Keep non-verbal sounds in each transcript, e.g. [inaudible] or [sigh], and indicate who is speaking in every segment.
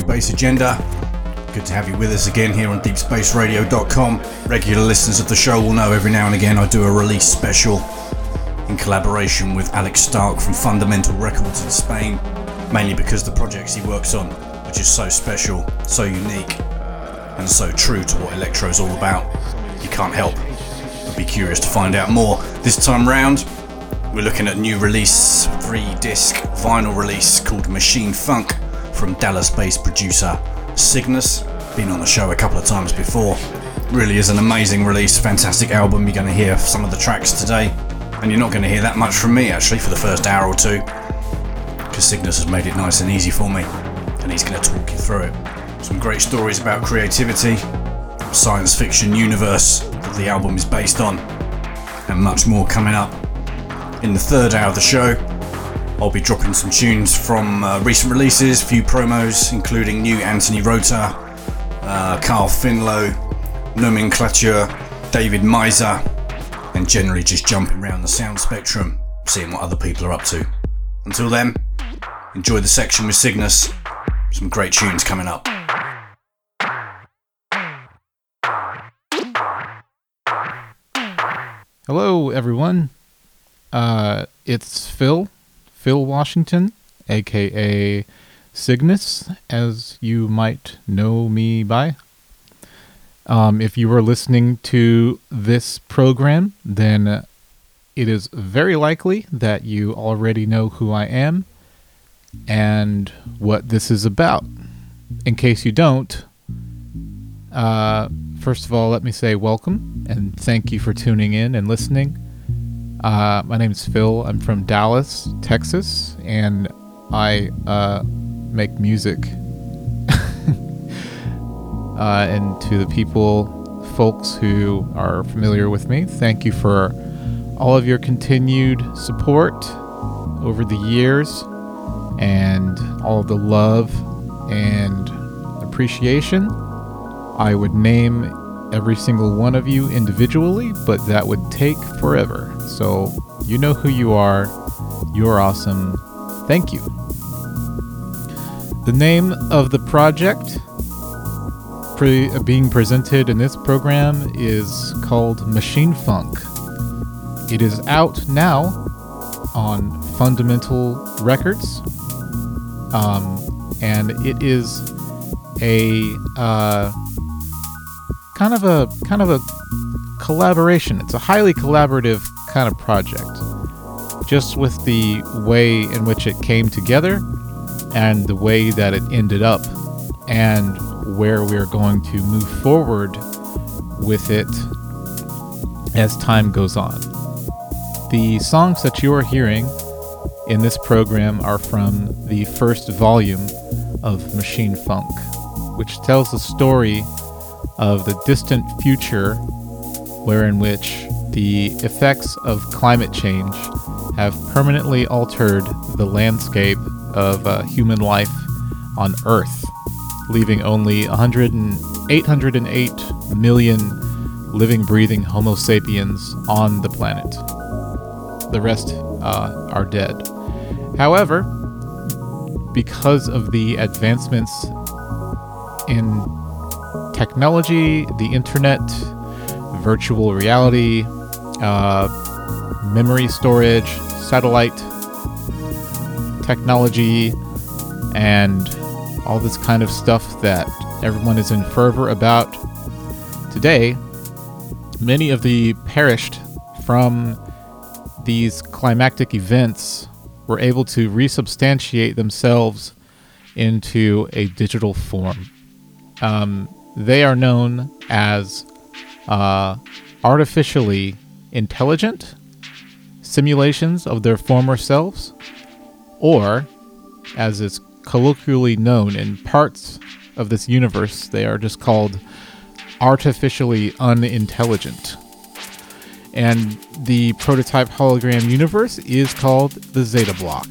Speaker 1: To Bass Agenda. Good to have you with us again here on deepspaceradio.com. Regular listeners of the show will know every now and again I do a release special in collaboration with Alex Stark from Fundamental Records in Spain, mainly because the projects he works on are just so special, so unique, and so true to what electro is all about. You can't help but be curious to find out more. This time round, we're looking at new release, three disc vinyl release called Machine Funk from Dallas based producer Cygnus. Been on the show a couple of times before. Really is an amazing release, fantastic album. You're going to hear some of the tracks today, and you're not going to hear that much from me actually for the first hour or two, because Cygnus has made it nice and easy for me, and he's going to talk you through it. Some great stories about creativity, science fiction universe that the album is based on, and much more coming up. In the third hour of the show, I'll be dropping some tunes from uh, recent releases, a few promos, including new Anthony Rother, uh, Carl Finlow, Nomenclature, David Miser, and generally just jumping around the sound spectrum, seeing what other people are up to. Until then, enjoy the section with Cygnus. Some great tunes coming up.
Speaker 2: Hello, everyone. Uh, it's Phil Phil Washington, aka Cygnus, as you might know me by. Um, if you are listening to this program, then uh, it is very likely that you already know who I am and what this is about. In case you don't, uh, first of all, let me say welcome and thank you for tuning in and listening. Uh, my name is Phil. I'm from Dallas, Texas, and I uh, make music. [laughs] uh, and to the people, folks who are familiar with me, thank you for all of your continued support over the years and all of the love and appreciation. I would name every single one of you individually, but that would take forever. So you know who you are. You're awesome. Thank you. The name of the project pre- being presented in this program is called Machine Funk. It is out now on Fundamental Records, um, and it is a uh, kind of a kind of a collaboration. It's a highly collaborative kind of project. Just with the way in which it came together and the way that it ended up and where we're going to move forward with it as time goes on. The songs that you are hearing in this program are from the first volume of Machine Funk, which tells the story of the distant future wherein which the effects of climate change have permanently altered the landscape of uh, human life on Earth, leaving only 100 and 808 million living, breathing Homo sapiens on the planet. The rest uh, are dead. However, because of the advancements in technology, the internet, virtual reality, uh, memory storage, satellite technology, and all this kind of stuff that everyone is in fervor about today, many of the perished from these climactic events were able to resubstantiate themselves into a digital form. Um, they are known as uh, artificially intelligent simulations of their former selves, or, as is colloquially known in parts of this universe, they are just called artificially unintelligent. And the prototype hologram universe is called the Zeta Block.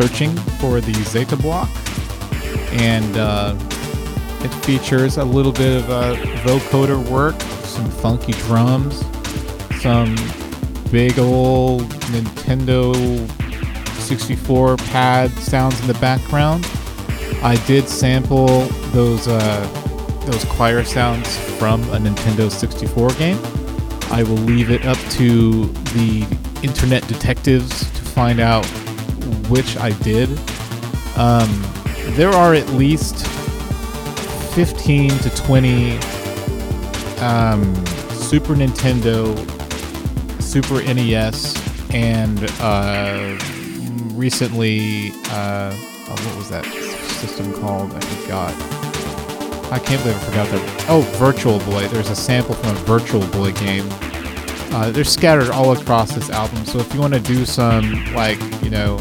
Speaker 2: Searching for the Zeta Block, and uh, it features a little bit of uh, vocoder work, some funky drums, some big old Nintendo 64 pad sounds in the background. I did sample those uh, those choir sounds from a Nintendo 64 game. I will leave it up to the internet detectives to find out which I did. Um, there are at least 15 to 20 um, Super Nintendo, Super NES, and uh, recently, uh, oh, what was that system called? I forgot. I can't believe I forgot that. Oh, Virtual Boy. There's a sample from a Virtual Boy game. Uh, they're scattered all across this album, so if you want to do some, like, you know,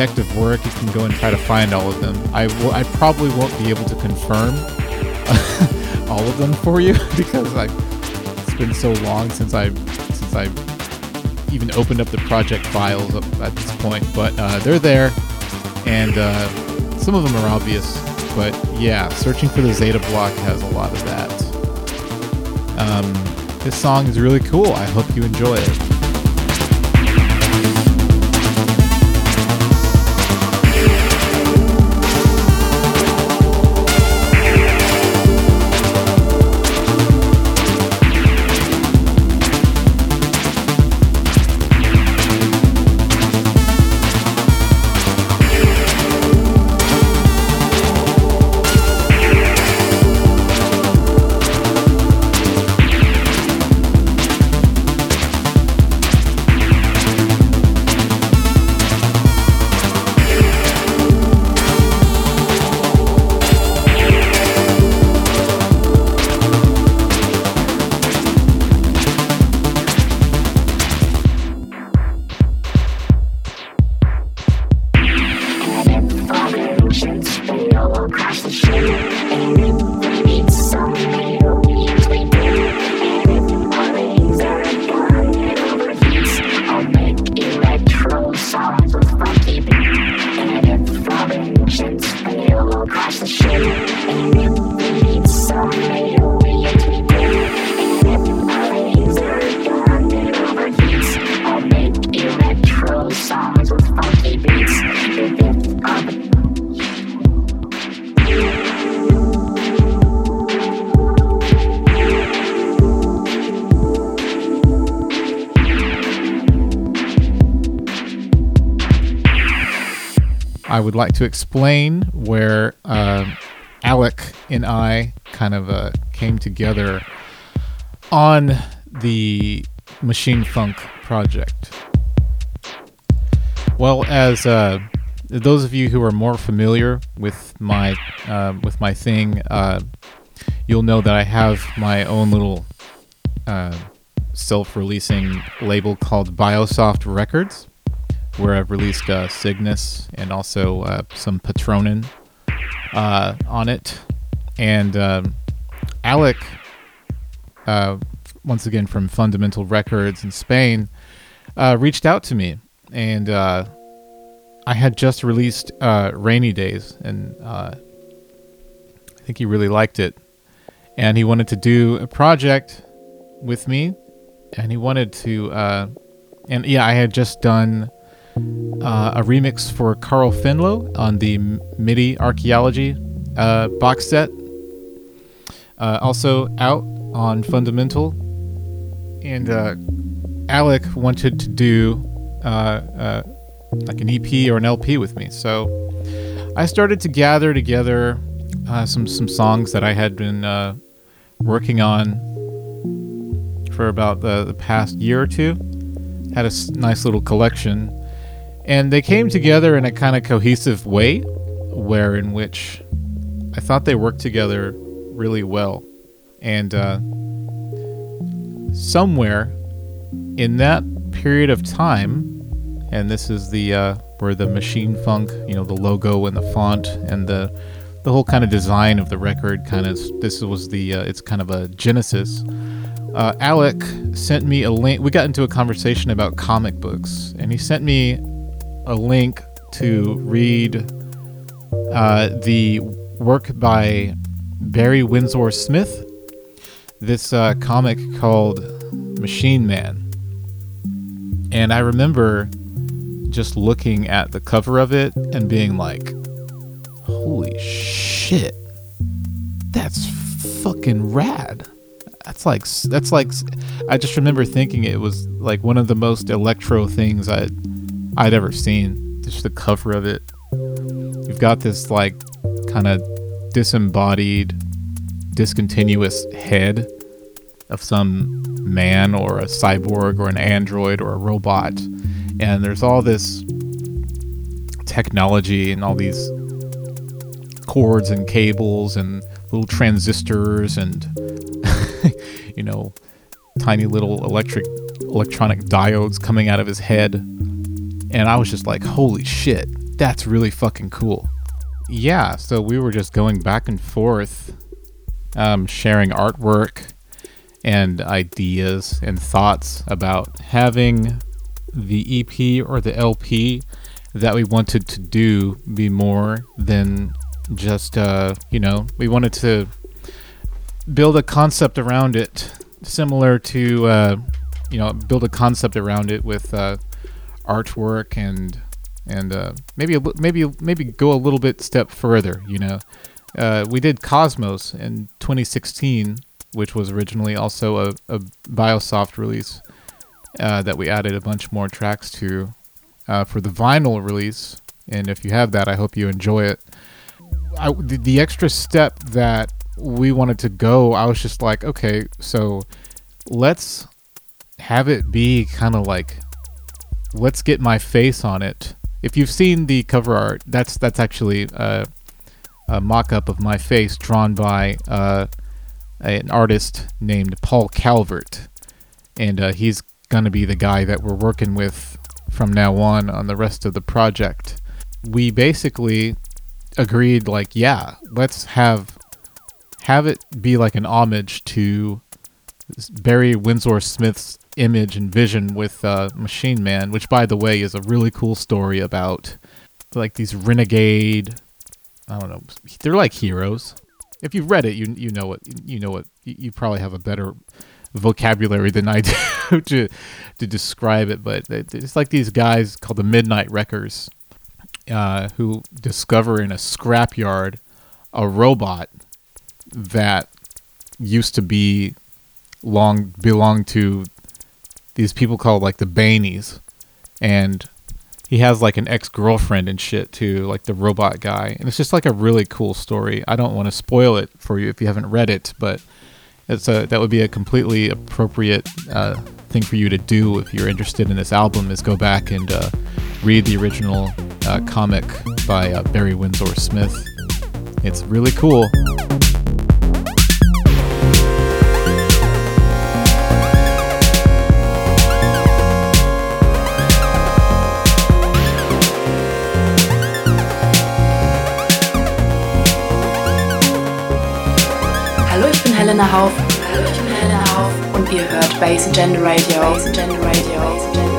Speaker 2: detective work, you can go and try to find all of them. I will. I probably won't be able to confirm [laughs] all of them for you [laughs] because I. It's been so long since I since I even opened up the project files at this point, but uh, they're there, and uh, some of them are obvious. But yeah, searching for the Zeta block has a lot of that. Um, this song is really cool. I hope you enjoy it. Like to explain where uh, Alec and I kind of uh, came together on the Machine Funk project. Well, as uh, those of you who are more familiar with my uh, with my thing, uh, you'll know that I have my own little uh, self-releasing label called Biosoft Records where I've released uh, Cygnus and also uh, some Patronin uh, on it. And um, Alec, uh, once again from Fundamental Records in Spain, uh, reached out to me. And uh, I had just released Rainy Days, and I think he really liked it. And he wanted to do a project with me, and he wanted to. and yeah, I had just done uh, a remix for Carl Finlow on the MIDI Archaeology uh, box set. Uh, also out on Fundamental. And uh, Alec wanted to do uh, uh, like an EP or an LP with me. So I started to gather together some, some songs that I had been working on for about the, the past year or two. Had a nice little collection and they came together in a kind of cohesive way, where in which I thought they worked together really well. And uh, somewhere in that period of time, and this is the uh, where the machine funk, you know, the logo and the font and the the whole kind of design of the record kind of this was the uh, it's kind of a genesis uh, Alec sent me a link. We got into a conversation about comic books, and he sent me a link to read uh, the work by Barry Windsor Smith. This uh, comic called Machine Man, and I remember just looking at the cover of it and being like, "Holy shit, that's fucking rad!" That's like that's like I just remember thinking it was like one of the most electro things I'd I'd ever seen. Just the cover of it. You've got this like kind of disembodied, discontinuous head of some man or a cyborg or an android or a robot, and there's all this technology and all these cords and cables and little transistors and [laughs] you know tiny little electric electronic diodes coming out of his head and I was just like holy shit that's really fucking cool. Yeah so we were just going back and forth um, sharing artwork and ideas and thoughts about having the EP or the LP that we wanted to do be more than just uh, you know we wanted to build a concept around it similar to uh, you know build a concept around it with uh, artwork and and uh, maybe maybe maybe go a little bit step further you know? Uh, we did Cosmos in 2016 which was originally also a, a Biosoft release uh, that we added a bunch more tracks to uh, for the vinyl release. And if you have that I hope you enjoy it. I, the, the extra step that we wanted to go, I was just like, okay, so let's have it be kind of like, let's get my face on it. If you've seen the cover art, that's that's actually uh, a mock-up of my face drawn by uh, an artist named Paul Calvert, and uh, he's gonna be the guy that we're working with from now on on the rest of the project. We basically agreed like yeah let's have have it be like an homage to barry windsor smith's image and vision with uh, machine man which by the way is a really cool story about like these renegade i don't know they're like heroes. If you've read it you you know what you know what you, probably have a better vocabulary than i [laughs] do to to describe it but it's like these guys called the midnight wreckers uh, who discover in a scrapyard a robot that used to be long belonged to these people called like the Banies, and he has like an ex girlfriend and shit too, like the robot guy, and it's just like a really cool story. I don't want to spoil it for you if you haven't read it, but it's a that would be a completely appropriate uh, thing for you to do if you're interested in this album is go back and uh, read the original uh, comic by uh, Barry Windsor Smith. It's really cool.
Speaker 3: Helena Hauf. Und ihr hört Base Gender Radio. Base Gender Radio.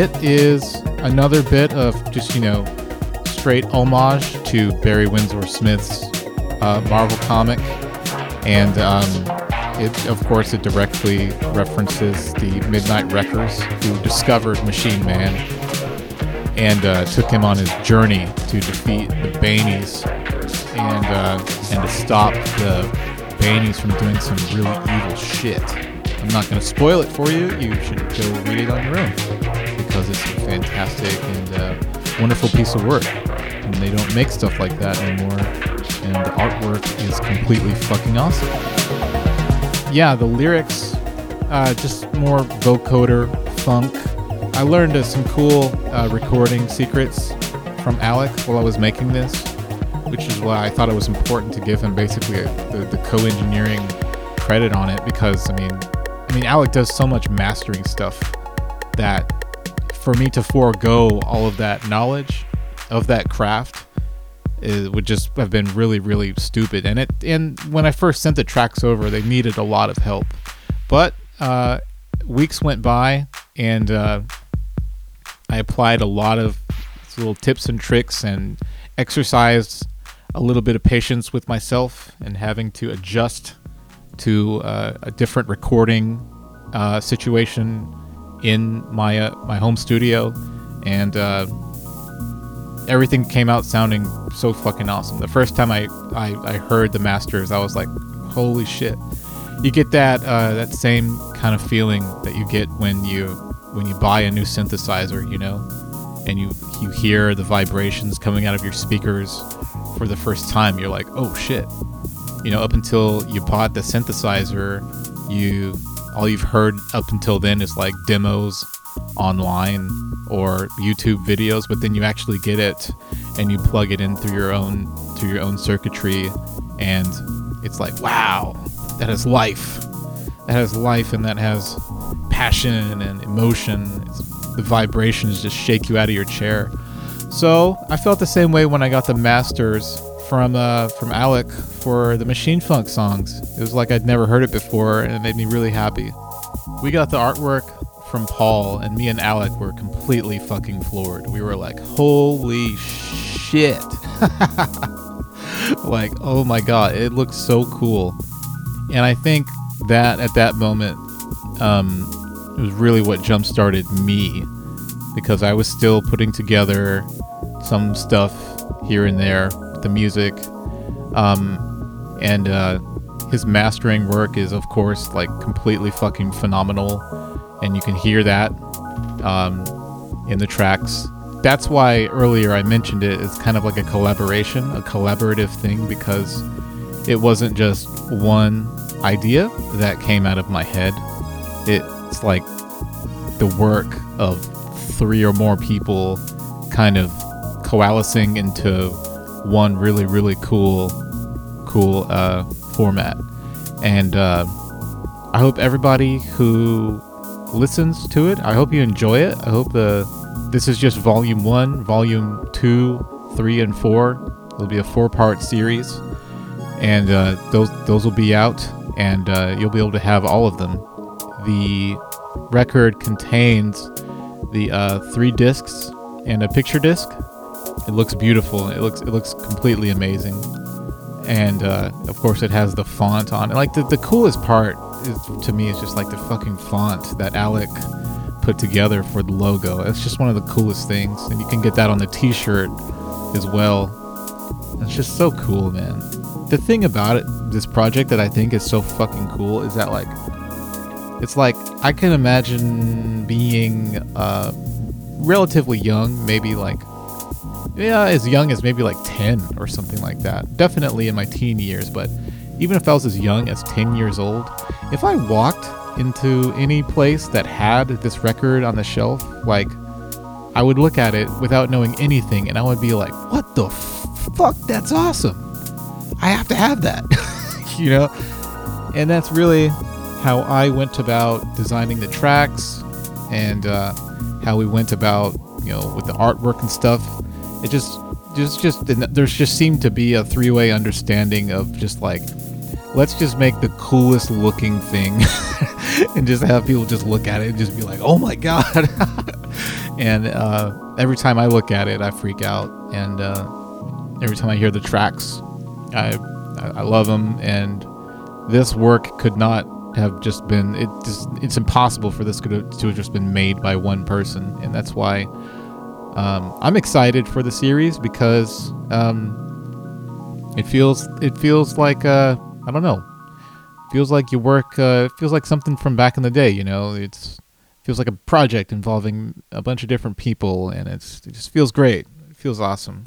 Speaker 2: It is another bit of just, you know, straight homage to Barry Windsor Smith's uh, Marvel comic. And um, it, of course, it directly references the Midnight Wreckers who discovered Machine Man and uh, took him on his journey to defeat the Banies and uh, and to stop the Banies from doing some really evil shit. I'm not going to spoil it for you. You should go read it on your own because it's a fantastic and uh, wonderful piece of work. And they don't make stuff like that anymore. And the artwork is completely fucking awesome. Yeah, the lyrics, uh, just more vocoder funk. I learned uh, some cool uh, recording secrets from Alec while I was making this which is why I thought it was important to give him basically a, the, the co-engineering credit on it because I mean, I mean Alec does so much mastering stuff that for me to forego all of that knowledge of that craft it would just have been really really stupid. And it and when I first sent the tracks over they needed a lot of help. But uh, weeks went by and uh, I applied a lot of little tips and tricks and exercised a little bit of patience with myself and having to adjust to uh, a different recording uh, situation in my uh, my home studio, and uh, everything came out sounding so fucking awesome. The first time I, I, I heard the masters, I was like, "Holy shit!" You get that uh, that same kind of feeling that you get when you when you buy a new synthesizer, you know, and you you hear the vibrations coming out of your speakers for the first time, you're like, oh shit. You know, up until you bought the synthesizer, you all you've heard up until then is like demos online or YouTube videos, but then you actually get it and you plug it in through your own through your own circuitry and it's like, wow, that has life. That has life and that has passion and emotion. It's, the vibrations just shake you out of your chair. So I felt the same way when I got the masters from uh, from Alec for the Machine Funk songs. It was like I'd never heard it before, and it made me really happy. We got the artwork from Paul, and me and Alec were completely fucking floored. We were like, "Holy shit!" [laughs] like, oh my god, it looks so cool. And I think that at that moment, um, it was really what jump started me because I was still putting together some stuff here and there the music. Um, and uh, his mastering work is, of course, like completely fucking phenomenal. And you can hear that um, in the tracks. That's why earlier I mentioned it. It's kind of like a collaboration, a collaborative thing, because it wasn't just one idea that came out of my head. It's like the work of three or more people kind of coalescing into one really really cool cool uh, format. And uh, i hope everybody who listens to it i hope you enjoy it. I hope the this is just volume one volume two three and four. It'll be a four part series. And uh, those those will be out and uh, you'll be able to have all of them. The record contains the uh, three discs and a picture disc. It looks beautiful. It looks it looks completely amazing. and uh, of course it has the font on it. Like the, the coolest part is to me is just like the fucking font that Alec put together for the logo. It's just one of the coolest things, and you can get that on the T-shirt as well. It's just so cool, man. The thing about it, this project that I think is so fucking cool is that like, it's like I can imagine being uh, relatively young, maybe like yeah, as young as maybe like 10 or something like that. Definitely in my teen years, but even if I was as young as 10 years old, if I walked into any place that had this record on the shelf, like, I would look at it without knowing anything and I would be like, what the fuck? That's awesome. I have to have that. [laughs] you know? And that's really how I went about designing the tracks and uh, how we went about, you know, with the artwork and stuff it just just just there's just seemed to be a three-way understanding of just like let's just make the coolest looking thing [laughs] and just have people just look at it and just be like oh my god. [laughs] And uh, every time i look at it i freak out. And uh, every time i hear the tracks i i love them and this work could not have just been it just it's impossible for this to have just been made by one person. And that's why um, I'm excited for the series because um, it feels it feels like uh, I don't know, feels like you work uh, feels like something from back in the day. You know, it's feels like a project involving a bunch of different people, and it's it just feels great. It feels awesome.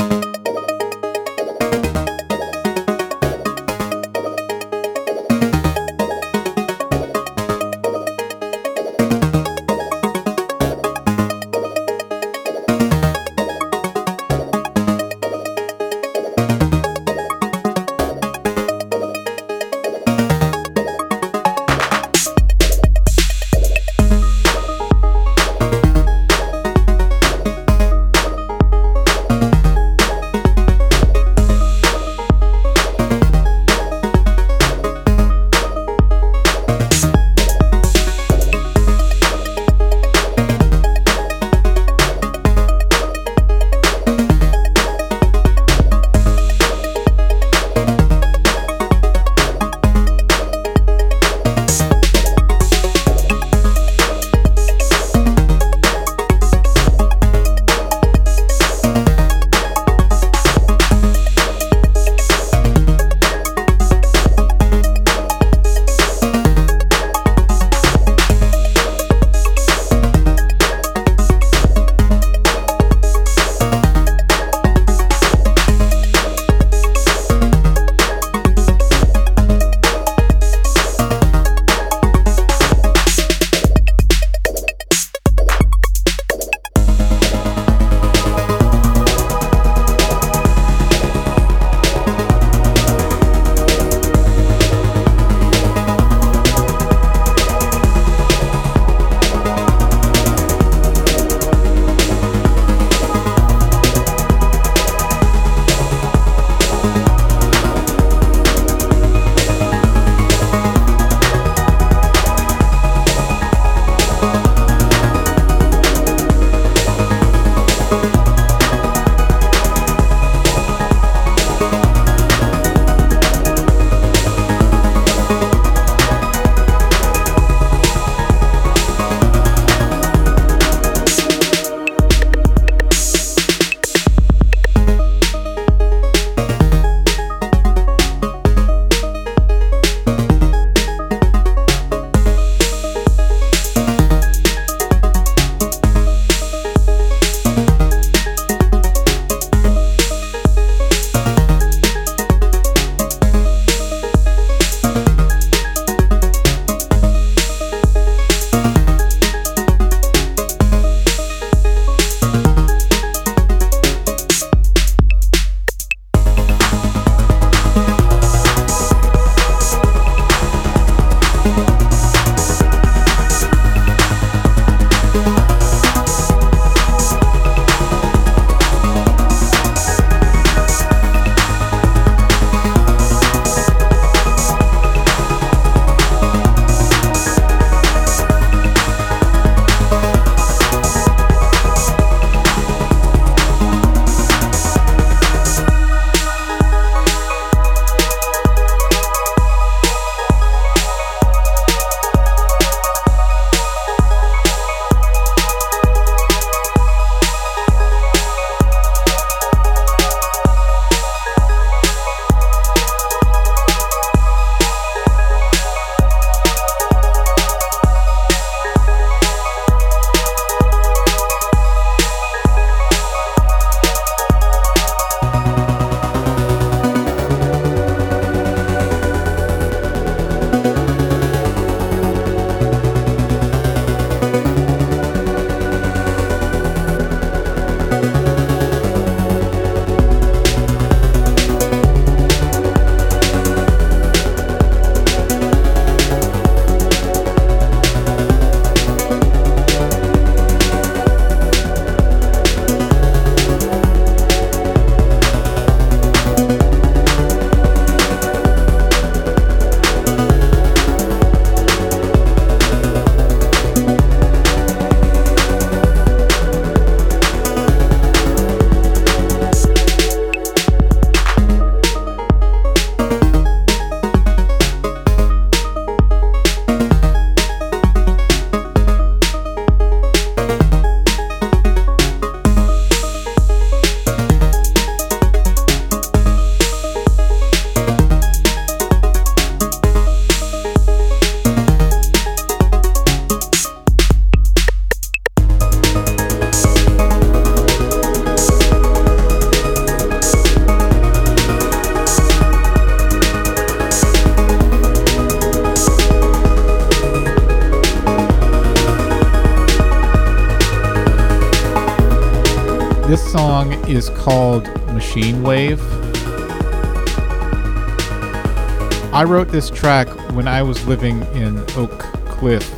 Speaker 2: This track when I was living in Oak Cliff,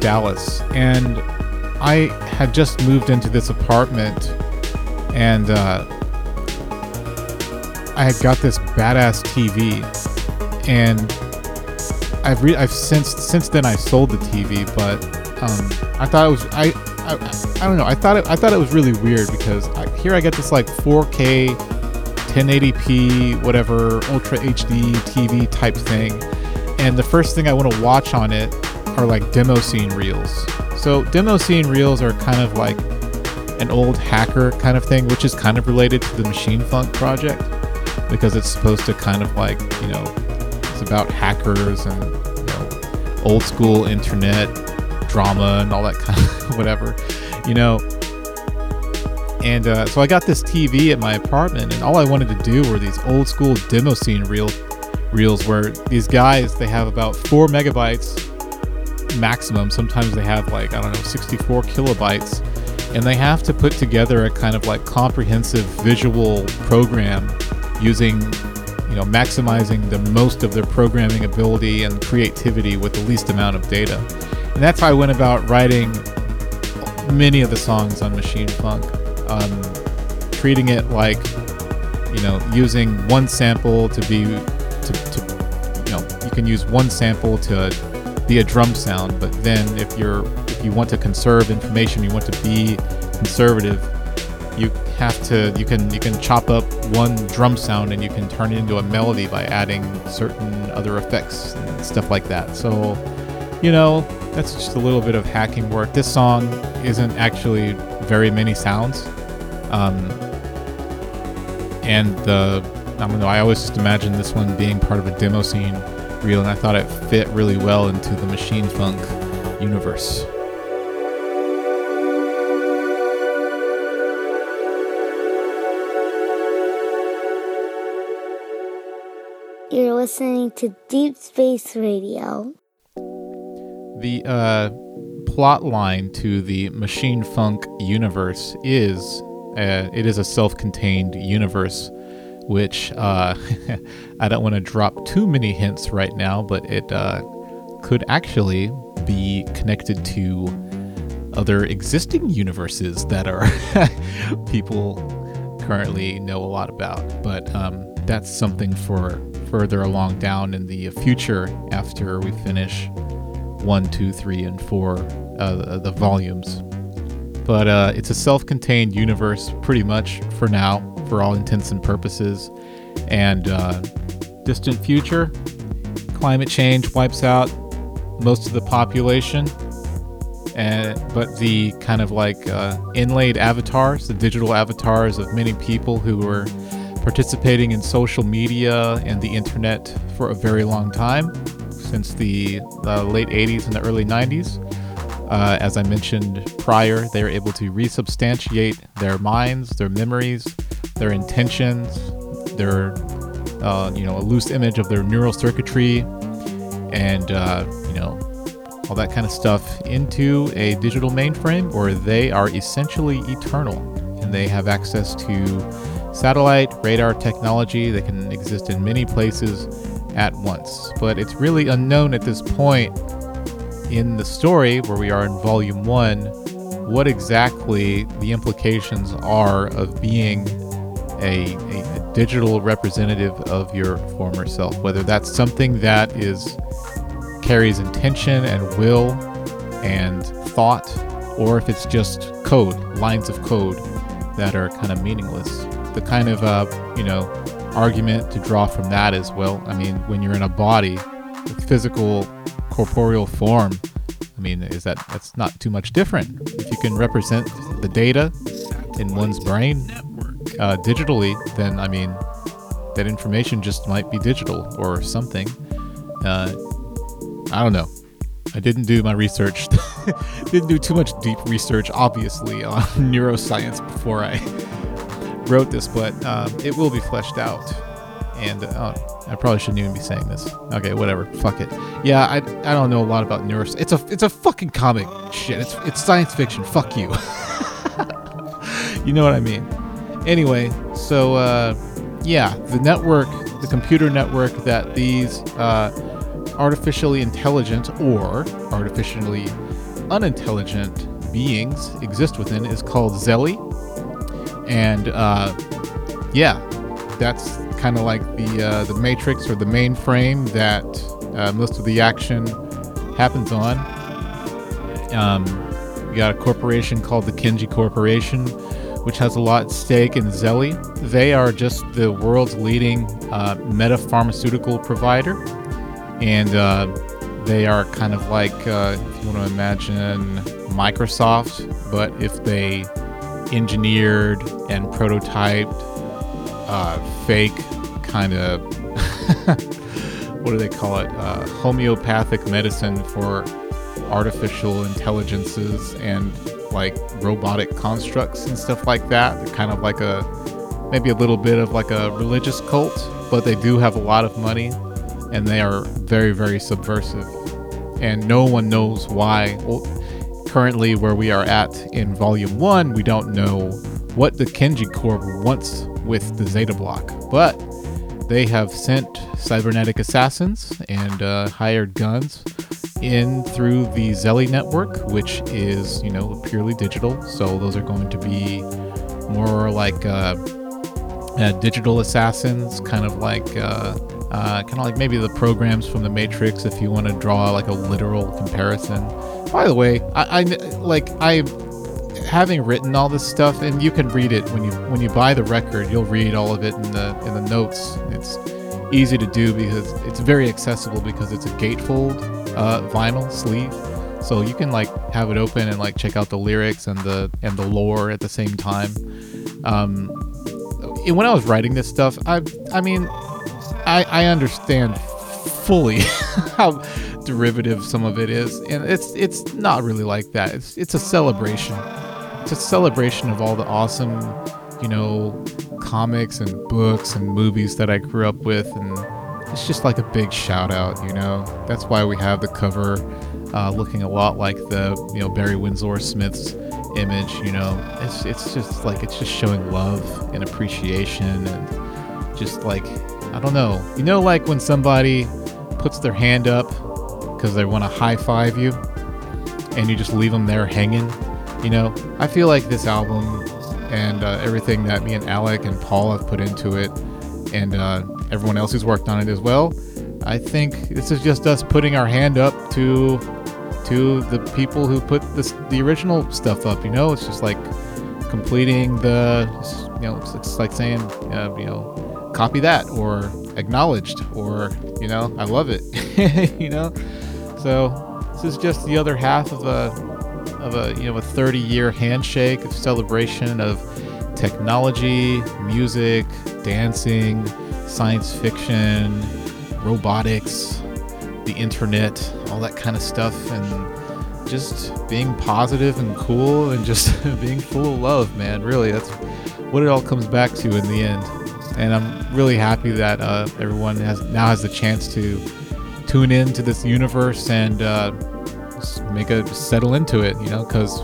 Speaker 2: Dallas, and I had just moved into this apartment and uh, I had got this badass TV, and I've re- I've since since then I sold the TV, but um, I thought it was I, I I don't know I thought it I thought it was really weird because I, here I get this like 4K 1080p whatever ultra HD TV type thing, and the first thing I want to watch on it are like demo scene reels. So demo scene reels are kind of like an old hacker kind of thing, which is kind of related to the Machine Funk project because it's supposed to kind of like, you know, it's about hackers and, you know, old school internet drama and all that kind of [laughs] whatever, you know. And uh, so I got this TV at my apartment, and all I wanted to do were these old school demo scene reel reels where these guys they have about four megabytes maximum. Sometimes they have like I don't know 64 kilobytes. And they have to put together a kind of like comprehensive visual program using you know maximizing the most of their programming ability and creativity with the least amount of data. And that's how i went about writing many of the songs on machine funk um, treating it like you know using one sample to be to, to you know you can use one sample to be a drum sound but then if you're if you want to conserve information, you want to be conservative, you have to you can you can chop up one drum sound and you can turn it into a melody by adding certain other effects and stuff like that. So, you know, that's just a little bit of hacking work. This song isn't actually very many sounds. Um, and the I don't know, I always just imagine this one being part of a demo scene reel and I thought it fit really well into the machine funk universe.
Speaker 4: You're listening to Deep Space Radio.
Speaker 2: The uh, plot line to the Machine Funk universe is uh, it is a self-contained universe, which uh, [laughs] I don't want to drop too many hints right now, but it uh, could actually be connected to other existing universes that are [laughs] people currently know a lot about. But um, that's something for further along down in the future after we finish one, two, three, and four, uh, the volumes. But uh, it's a self contained universe pretty much for now, for all intents and purposes. And uh, distant future, climate change wipes out most of the population. And, but the kind of like uh, inlaid avatars, the digital avatars of many people who were participating in social media and the internet for a very long time, since the, the late 80s and the early 90s. Uh, as I mentioned prior, they are able to resubstantiate their minds, their memories, their intentions, their uh, you know a loose image of their neural circuitry, and uh, you know all that kind of stuff into a digital mainframe, where they are essentially eternal, and they have access to satellite radar technology that can exist in many places at once. But it's really unknown at this point in the story, where we are in volume one, what exactly the implications are of being a, a, a, digital representative of your former self. Whether that's something that is carries intention and will and thought, or if it's just code, lines of code that are kind of meaningless. The kind of uh, you know argument to draw from that is well, I mean, when you're in a body, physical corporeal form, I mean, is that that's not too much different. If you can represent the data in one's brain uh, digitally, then I mean, that information just might be digital or something. Uh, I don't know. I didn't do my research. [laughs] didn't do too much deep research, obviously, [laughs] on neuroscience before I [laughs] wrote this, but um, it will be fleshed out. And uh, I probably shouldn't even be saying this. Okay, whatever. Fuck it. Yeah, I, I don't know a lot about neuroscience. It's a it's a fucking comic shit. It's it's science fiction. Fuck you. [laughs] you know what I mean. Anyway, so uh, yeah, the network, the computer network that these uh, artificially intelligent or artificially unintelligent beings exist within is called Zelly. And uh, yeah, that's kind of like the uh, the matrix or the mainframe that uh, most of the action happens on. Um, we got a corporation called the Kenji Corporation, which has a lot at stake in Zelly. They are just the world's leading uh, meta pharmaceutical provider, and uh, they are kind of like uh, if you want to imagine Microsoft, but if they engineered and prototyped uh, fake kind of [laughs] what do they call it? Uh, homeopathic medicine for artificial intelligences and like robotic constructs and stuff like that. They're kind of like a maybe a little bit of like a religious cult but they do have a lot of money and they are very very subversive. And no one knows why. Well, currently where we are at in volume 1 we don't know what the kenji corp wants with the zeta block but they have sent cybernetic assassins and uh, hired guns in through the Zelly network, which is, you know, purely digital. So those are going to be more like uh, uh, digital assassins, kind of like. Uh, uh, kind of like maybe the programs from the Matrix, if you want to draw like a literal comparison. By the way, I, I like I having written all this stuff, and you can read it when you when you buy the record. You'll read all of it in the in the notes. It's easy to do because it's very accessible because it's a gatefold uh, vinyl sleeve, so you can like have it open and like check out the lyrics and the and the lore at the same time. Um, when I was writing this stuff, I I mean, I I understand fully [laughs] how derivative some of it is, and it's it's not really like that. It's it's a celebration. It's a celebration of all the awesome, you know, comics and books and movies that I grew up with, and it's just like a big shout out. You know, that's why we have the cover uh, looking a lot like the you know Barry Windsor Smith's image. You know, it's it's just like it's just showing love and appreciation and just like I don't know. You know, like when somebody puts their hand up because they want to high five you, and you just leave them there hanging. You know, I feel like this album and uh, everything that me and Alec and Paul have put into it, and uh, everyone else who's worked on it as well. I think this is just us putting our hand up to to the people who put this the original stuff up. You know, it's just like completing the you know it's, like saying uh, you know copy that or acknowledged or you know I love it. [laughs] you know, so this is just the other half of a of a you know a 30 year handshake of celebration of technology, music, dancing, science fiction, robotics, the internet, all that kind of stuff, and just being positive and cool and just [laughs] being full of love, man. Really, that's what it all comes back to in the end. And I'm really happy that uh, everyone has now has the chance to tune in to this universe and uh, make a settle into it, you know, because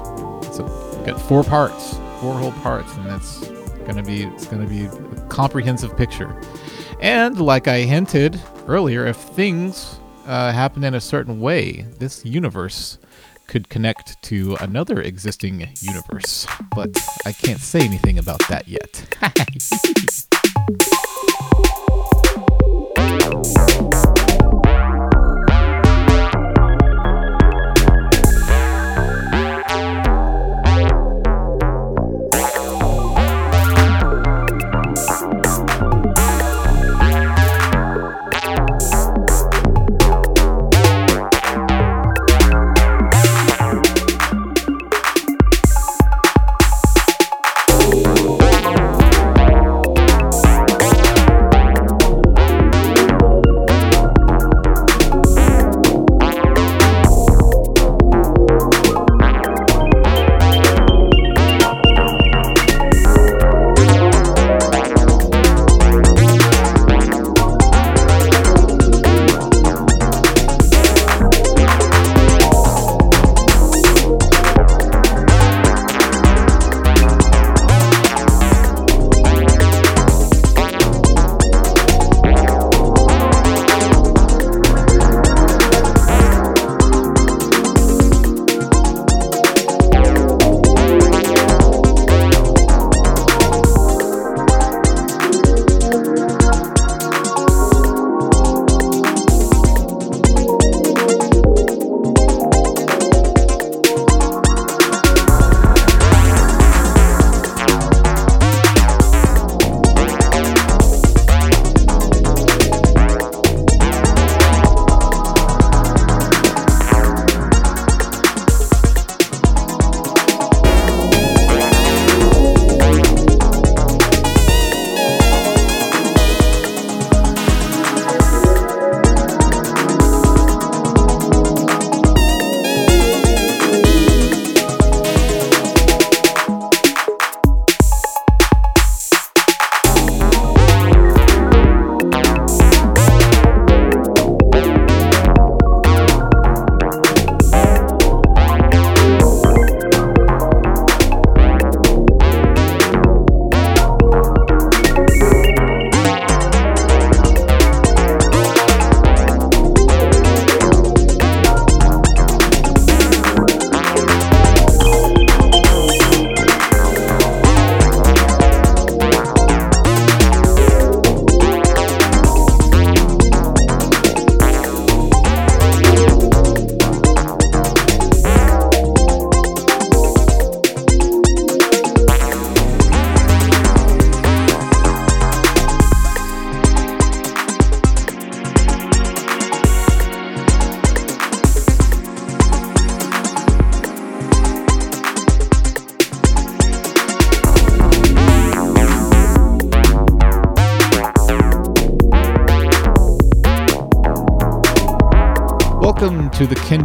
Speaker 2: it's a, got four parts, four whole parts, and it's gonna be it's gonna be a comprehensive picture. And like I hinted earlier, if things uh, happen in a certain way, this universe could connect to another existing universe. But I can't say anything about that yet. [laughs] [laughs]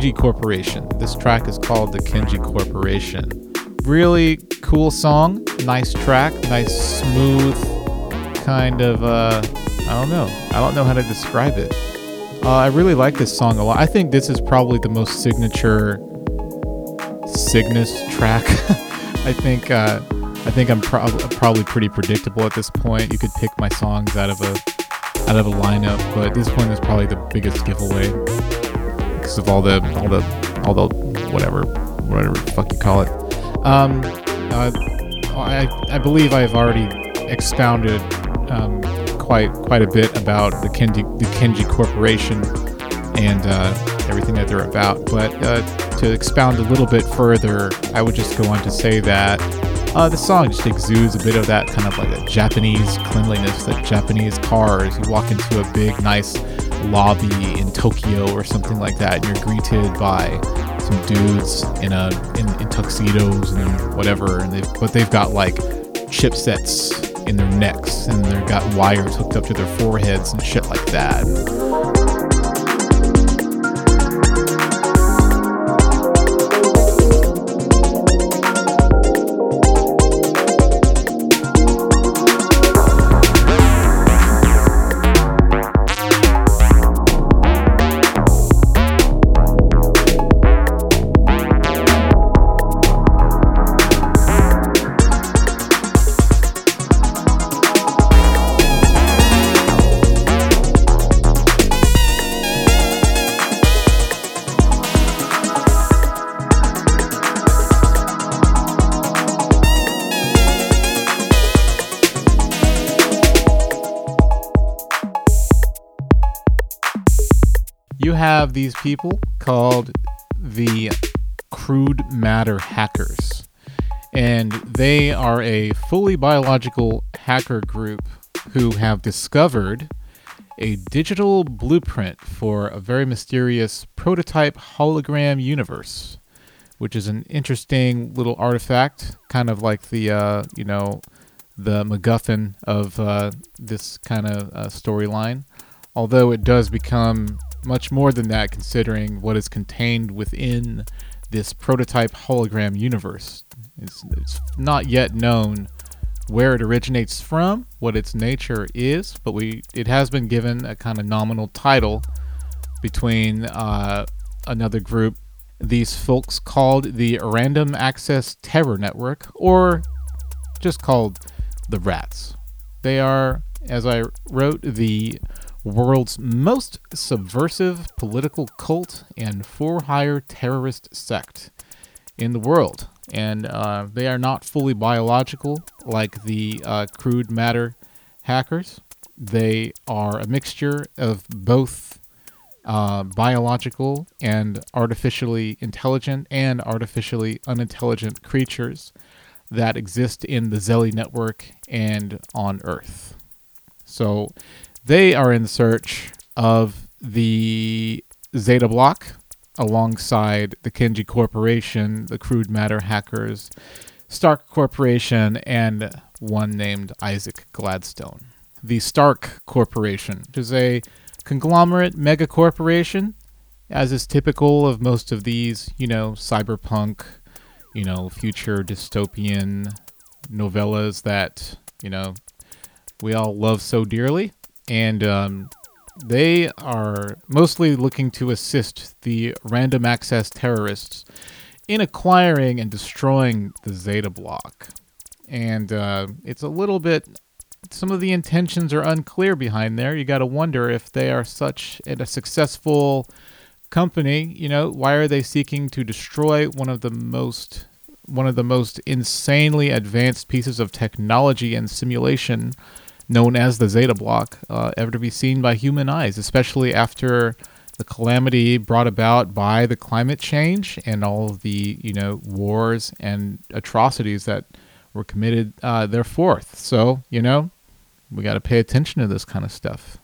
Speaker 2: Kenji Corporation. This track is called the Kenji Corporation. Really cool song, nice track, nice smooth kind of uh I don't know. I don't know how to describe it. Uh, I really like this song a lot. I think this is probably the most signature Cygnus track. [laughs] I think uh, I think I'm pro- probably pretty predictable at this point. You could pick my songs out of a out of a lineup, but at this one is probably the biggest giveaway because of all the all the all the whatever whatever the fuck you call it. Um, uh, I I believe I've already expounded um, quite quite a bit about the Kenji the Kenji Corporation and uh, everything that they're about. But uh, to expound a little bit further, I would just go on to say that uh, the song just exudes a bit of that kind of like a Japanese cleanliness, that Japanese cars. You walk into a big, nice lobby Tokyo or something like that, and you're greeted by some dudes in a in, in tuxedos and whatever, and they've but they've got like chipsets in their necks and they've got wires hooked up to their foreheads and shit like that. Have these people called the Crude Matter Hackers. And they are a fully biological hacker group who have discovered a digital blueprint for a very mysterious prototype hologram universe, which is an interesting little artifact, kind of like the, uh, you know, the MacGuffin of uh, this kind of uh, storyline. Although it does become much more than that considering what is contained within this prototype hologram universe. It's, it's, not yet known where it originates from, what its nature is, but we it has been given a kind of nominal title between uh, another group, these folks called the Random Access Terror Network, or just called the Rats. They are, as I wrote, the world's most subversive political cult and for hire terrorist sect in the world. And uh, they are not fully biological like the uh, crude matter hackers. They are a mixture of both uh, biological and artificially intelligent and artificially unintelligent creatures that exist in the Zelly network and on Earth. So they are in search of the Zeta Block alongside the Kenji Corporation, the Crude Matter Hackers, Stark Corporation, and one named Isaac Gladstone. The Stark Corporation, is a conglomerate mega corporation, as is typical of most of these, you know, cyberpunk, you know, future dystopian novellas that, you know, we all love so dearly and um, they are mostly looking to assist the random access terrorists in acquiring and destroying the Zeta block. And uh, it's a little bit. Some of the intentions are unclear behind there. You got to wonder if they are such a successful company. You know, why are they seeking to destroy one of the most one of the most insanely advanced pieces of technology and simulation known as the Zeta Block uh, ever to be seen by human eyes, especially after the calamity brought about by the climate change and all of the you know wars and atrocities that were committed uh, thereforth. So you know we got to pay attention to this kind of stuff.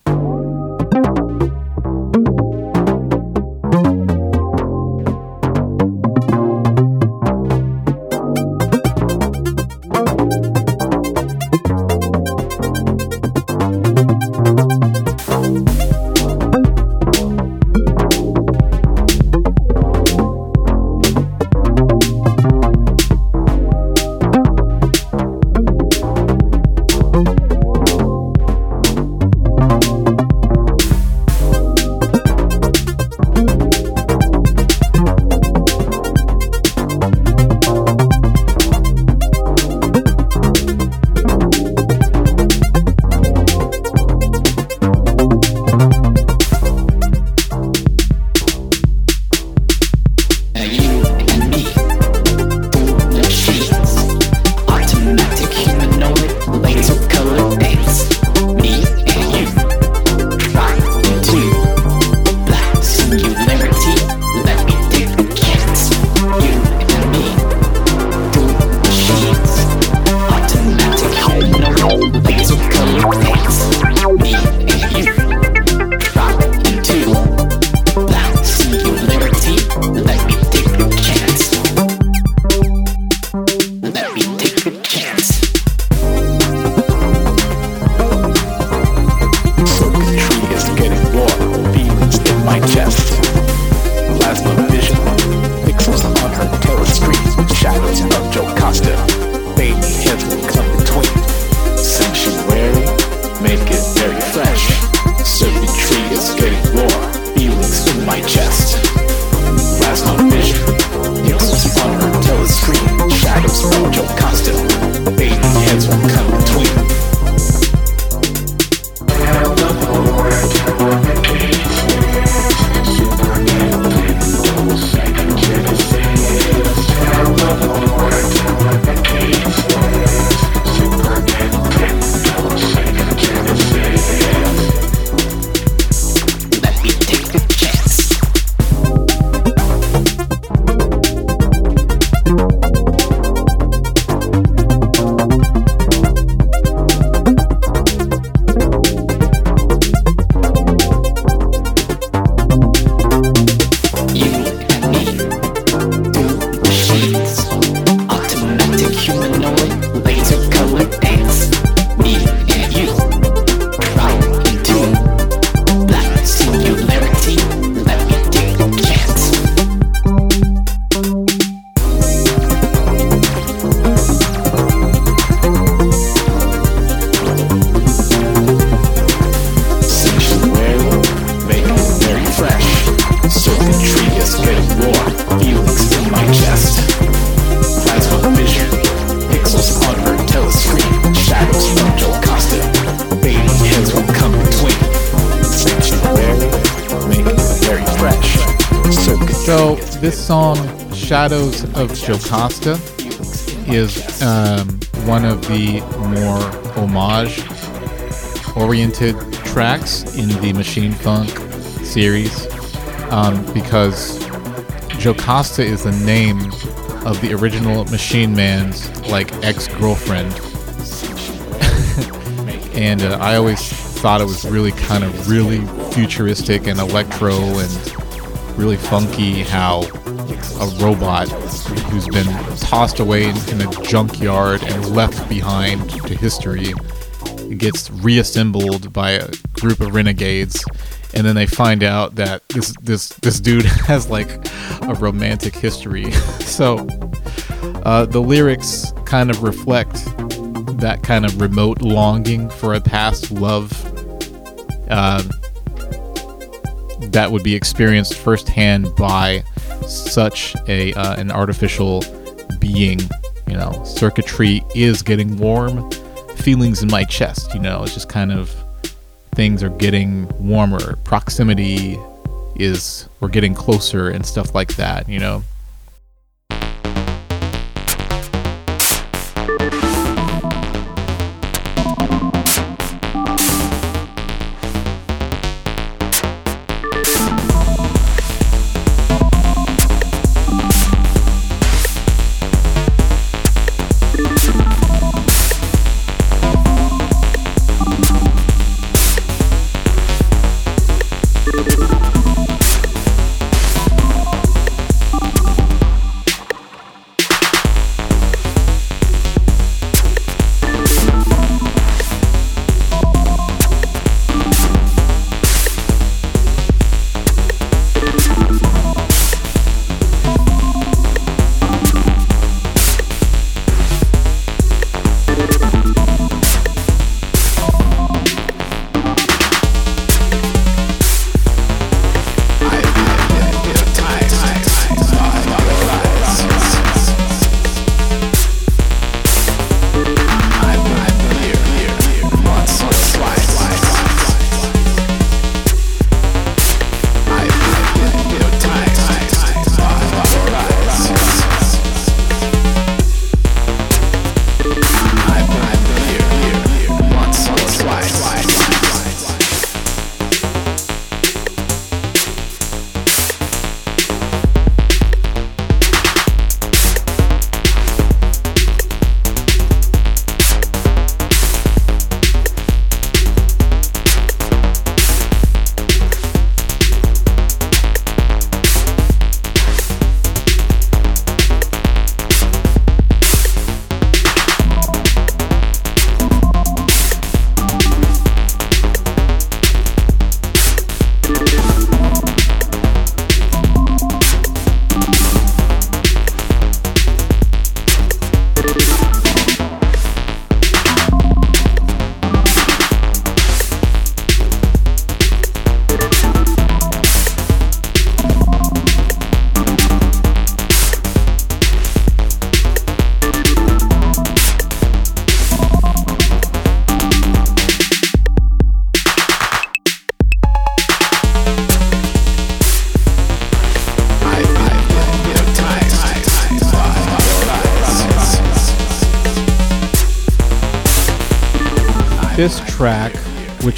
Speaker 2: In the Machine Funk series um, because Jocasta is the name of the original Machine Man's like ex-girlfriend, [laughs] and uh, I always thought it was really kind of really futuristic and electro and really funky how a robot who's been tossed away in a junkyard and left behind to history gets reassembled by a group of renegades and then they find out that this this this dude [laughs] has like a romantic history [laughs] so uh, the lyrics kind of reflect that kind of remote longing for a past love uh, that would be experienced firsthand by such a uh, an artificial being. You know, circuitry is getting warm. Feelings in my chest. You know, it's just kind of things are getting warmer. Proximity is we're getting closer and stuff like that. You know.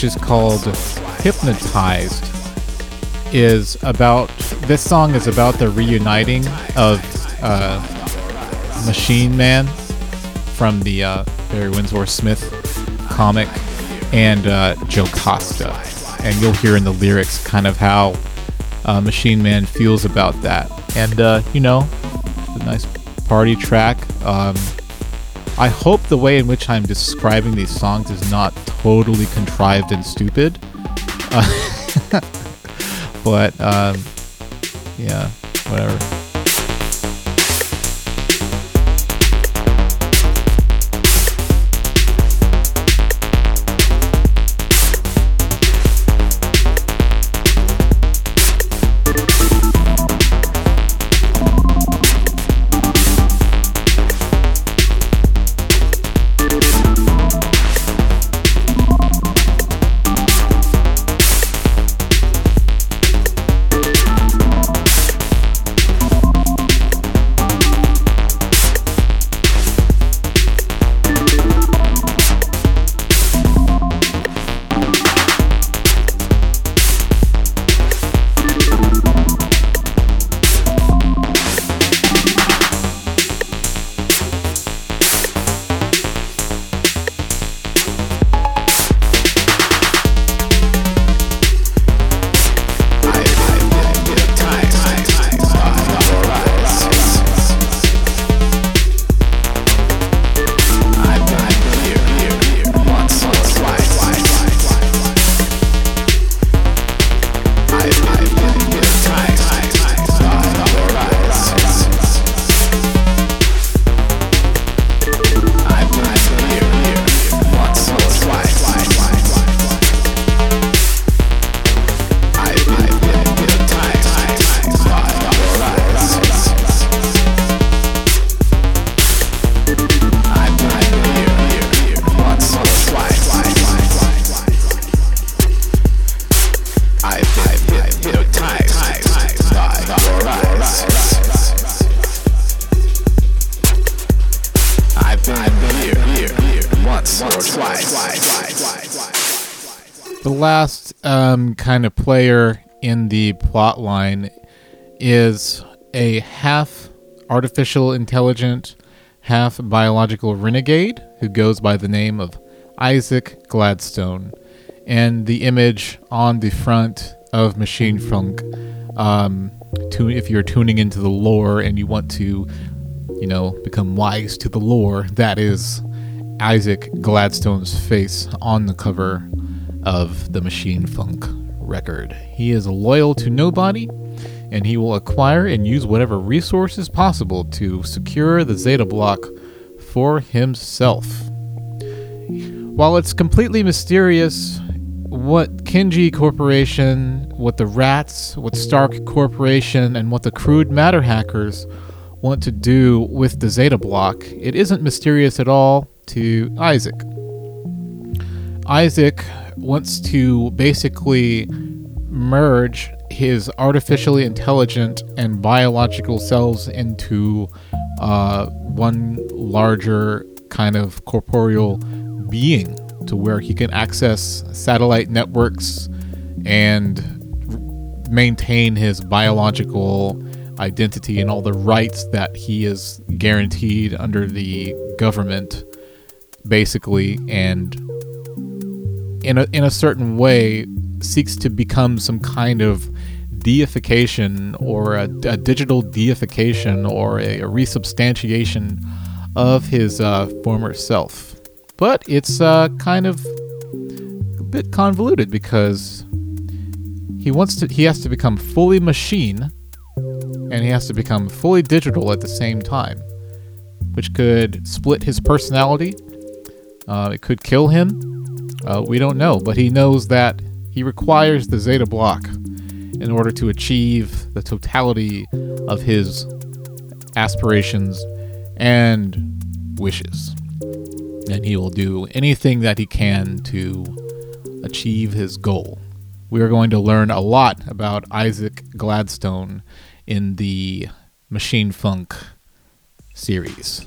Speaker 2: Which is called Hypnotized, is about this song is about the reuniting of uh, Machine Man from the uh, Barry Windsor Smith comic and uh, Jocasta. And you'll hear in the lyrics kind of how uh, Machine Man feels about that. And, uh, you know, a nice party track. Um, I hope the way in which I'm describing these songs is not totally contrived and stupid. Uh, [laughs] but, um, yeah, whatever. once. once twice. Twice. The last um, kind of player in the plot line is a half artificial intelligent, half biological renegade who goes by the name of Isaac Gladstone. And the image on the front of Machine Funk, um, to, if you're tuning into the lore and you want to, you know, become wise to the lore, that is Isaac Gladstone's face on the cover of the Machine Funk record. He is loyal to nobody, and he will acquire and use whatever resources possible to secure the Zeta block for himself. While it's completely mysterious what Kenji Corporation, what the Rats, what Stark Corporation, and what the Crude Matter hackers want to do with the Zeta block, it isn't mysterious at all to Isaac. Isaac wants to basically merge his artificially intelligent and biological cells into uh, one larger kind of corporeal being to where he can access satellite networks and maintain his biological identity and all the rights that he is guaranteed under the government basically and in a in a certain way seeks to become some kind of deification or a, a digital deification or a, a resubstantiation of his uh, former self. But it's uh, kind of a bit convoluted because he wants to he has to become fully machine and he has to become fully digital at the same time, which could split his personality. Uh, it could kill him. Uh, we don't know, but he knows that he requires the Zeta block in order to achieve the totality of his aspirations and wishes. And he will do anything that he can to achieve his goal. We are going to learn a lot about Isaac Gladstone in the Machine Funk series.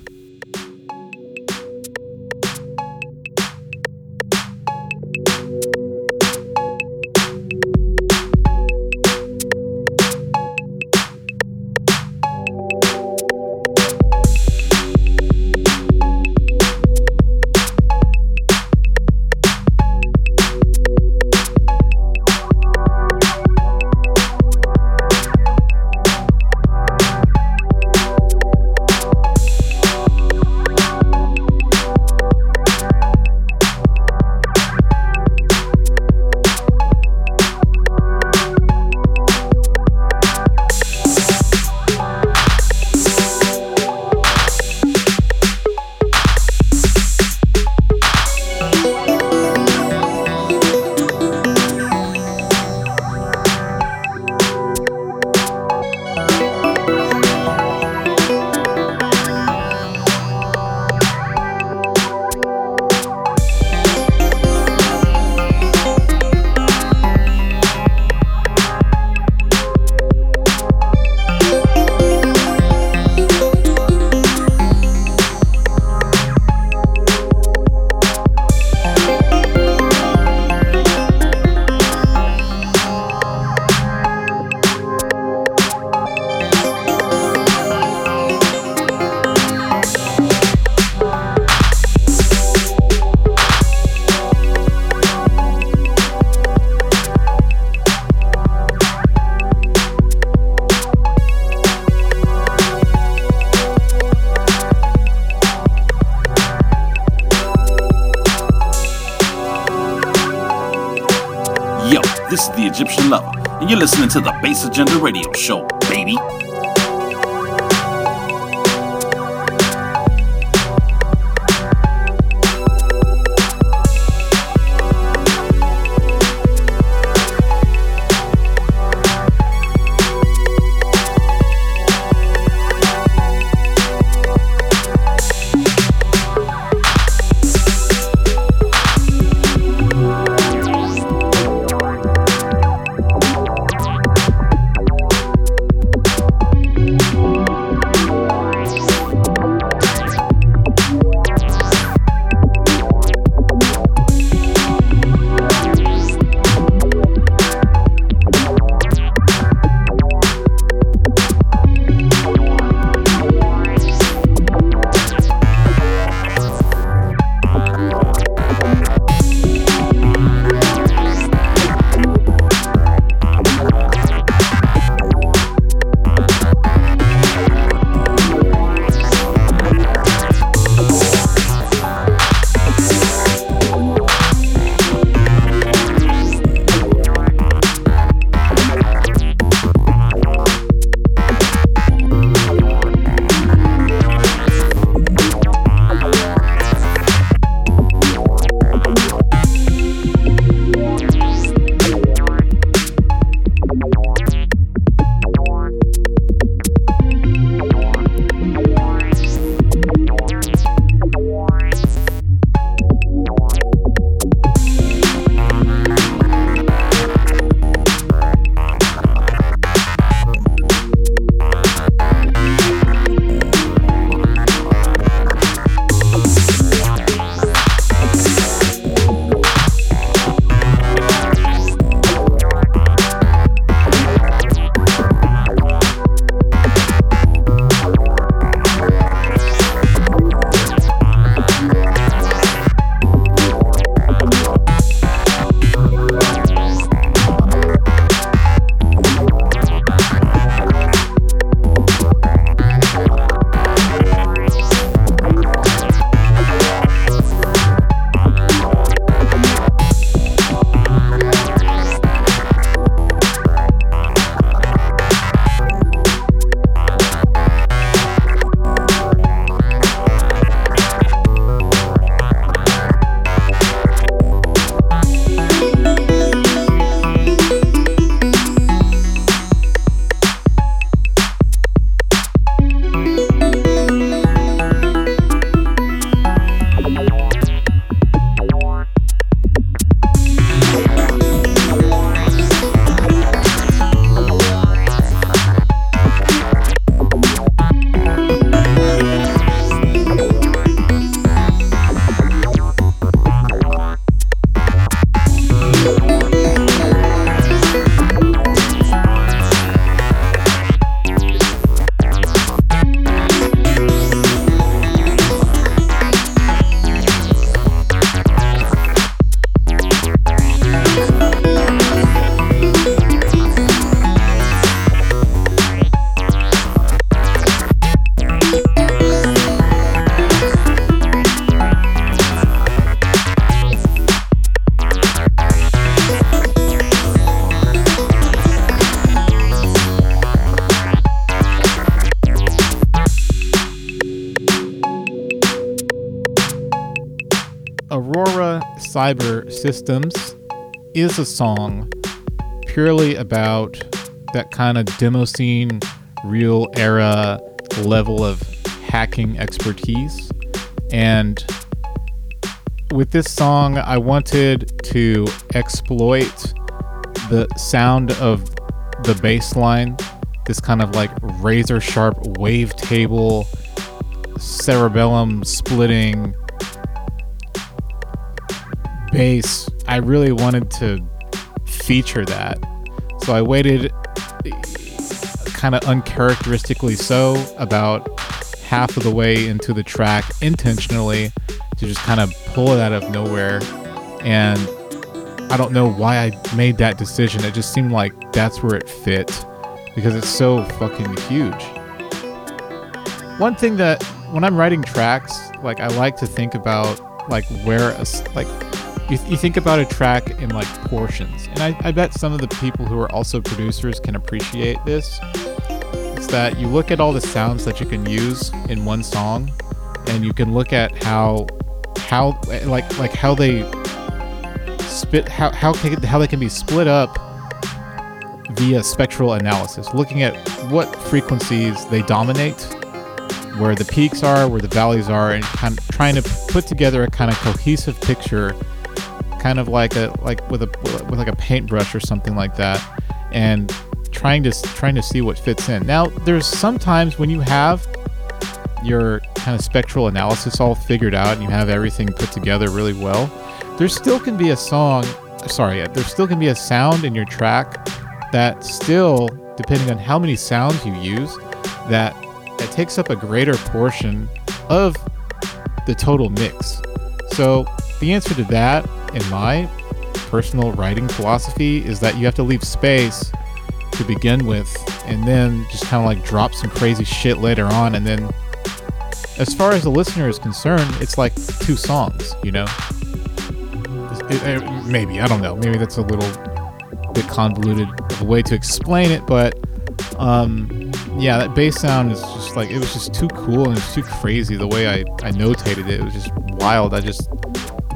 Speaker 2: Cyber Systems is a song purely about that kind of demo scene, real era level of hacking expertise. And with this song, I wanted to exploit the sound of the bass line, this kind of like razor sharp wavetable, cerebellum splitting bass. I really wanted to feature that. So I waited kind of uncharacteristically so about half of the way into the track intentionally to just kind of pull it out of nowhere. And I don't know why I made that decision. It just seemed like that's where it fit because it's so fucking huge. One thing that when I'm writing tracks, like I like to think about like where a, like you, you think about a track in like portions. And I, I bet some of the people who are also producers can appreciate this. It's that you look at all the sounds that you can use in one song and you can look at how how like like how they spit how how can, how they can be split up via spectral analysis, looking at what frequencies they dominate, where the peaks are, where the valleys are, and kind of trying to put together a kind of cohesive picture, kind of like a like with a with like a paintbrush or something like that, and trying to trying to see what fits in. Now, there's sometimes when you have your kind of spectral analysis all figured out and you have everything put together really well, there still can be a song, sorry, there still can be a sound in your track that still, depending on how many sounds you use, that that takes up a greater portion of the total mix. So the answer to that, in my personal writing philosophy, is that you have to leave space to begin with, and then just kind of like drop some crazy shit later on, and then as far as the listener is concerned, it's like two songs, you know. It- it- maybe I don't know. Maybe that's a little bit convoluted of a way to explain it, but um, yeah, that bass sound is just like it was just too cool and it's too crazy the way I I notated it. It was just wild. I just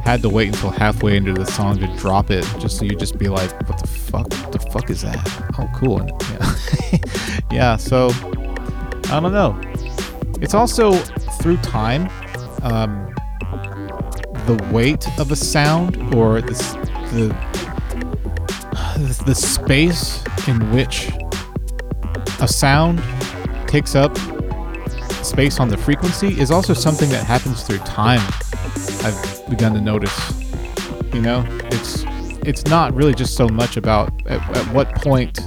Speaker 2: had to wait until halfway into the song to drop it, just so you just be like, "What the fuck? What the fuck is that?" Oh, cool. And, [laughs] yeah, yeah. So I don't know. It's also through time, um, the weight of a sound or the the the space in which a sound takes up space on the frequency is also something that happens through time. I've begun to notice. You know, it's it's not really just so much about at, at what point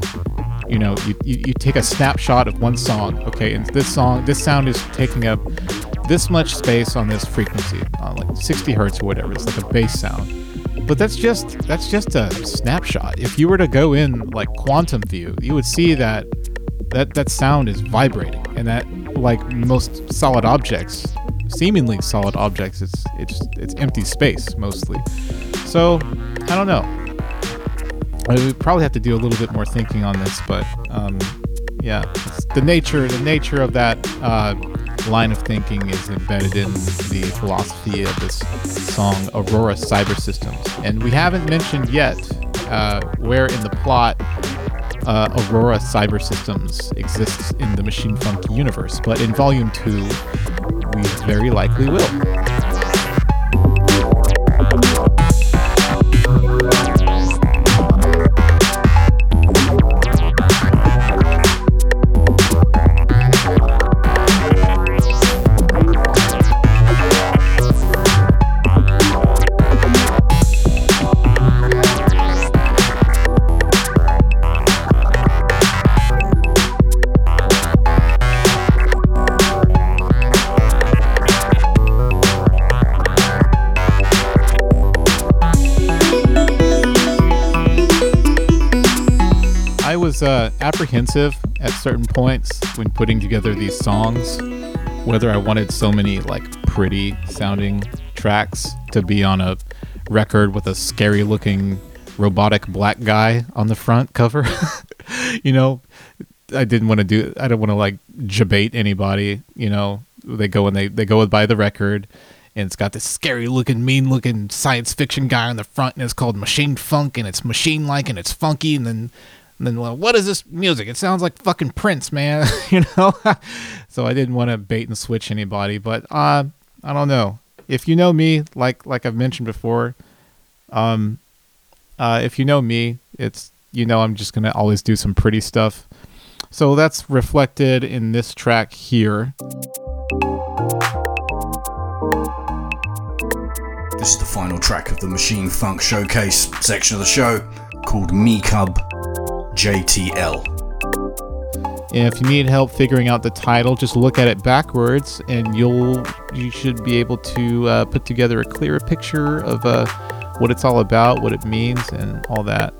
Speaker 2: you know you, you, you take a snapshot of one song okay and this song this sound is taking up this much space on this frequency on like 60 hertz or whatever it's like a bass sound but that's just that's just a snapshot if you were to go in like quantum view you would see that that that sound is vibrating and that like most solid objects seemingly solid objects it's it's it's empty space mostly. So i don't know. I would probably have to do a little bit more thinking on this, but um, yeah, the nature the nature of that uh, line of thinking is embedded in the philosophy of this song, Aurora Cyber Systems, and we haven't mentioned yet uh, where in the plot uh, Aurora Cyber Systems exists in the Machine Funk universe, but in Volume Two, we very likely will. Apprehensive at certain points when putting together these songs, whether I wanted so many like pretty sounding tracks to be on a record with a scary looking robotic black guy on the front cover. [laughs] you know, I didn't want to do. I don't want to like jabate anybody. You know, they go and they they go and buy the record, and it's got this scary looking, mean looking science fiction guy on the front, and it's called Machine Funk, and it's machine like, and it's funky, and then. And then, well, what is this music? It sounds like fucking Prince, man. [laughs] you know. so I didn't want to bait and switch anybody, but uh, I don't know. If you know me, like like I've mentioned before, um, uh, if you know me, it's you know I'm just gonna always do some pretty stuff. So that's reflected in this track here.
Speaker 1: This is the final track of the Machine Funk Showcase section of the show called Me Cub JTL.
Speaker 2: If you need help figuring out the title, just look at it backwards, and you'll you should be able to uh, put together a clearer picture of uh, what it's all about, what it means, and all that.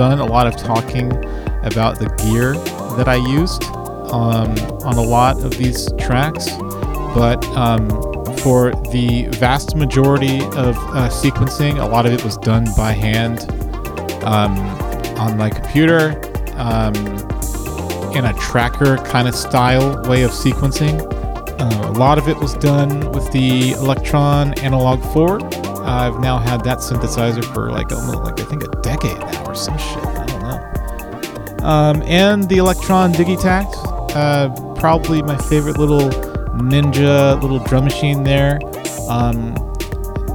Speaker 2: Done a lot of talking about the gear that I used um, on a lot of these tracks, but um, for the vast majority of uh, sequencing, a lot of it was done by hand um, on my computer um, in a tracker kind of style way of sequencing. Uh, a lot of it was done with the Elektron Analog 4. I've now had that synthesizer for like almost like I think a decade now or some shit. I don't know. Um, and the Elektron Digitakt, uh, probably my favorite little ninja little drum machine there. Um,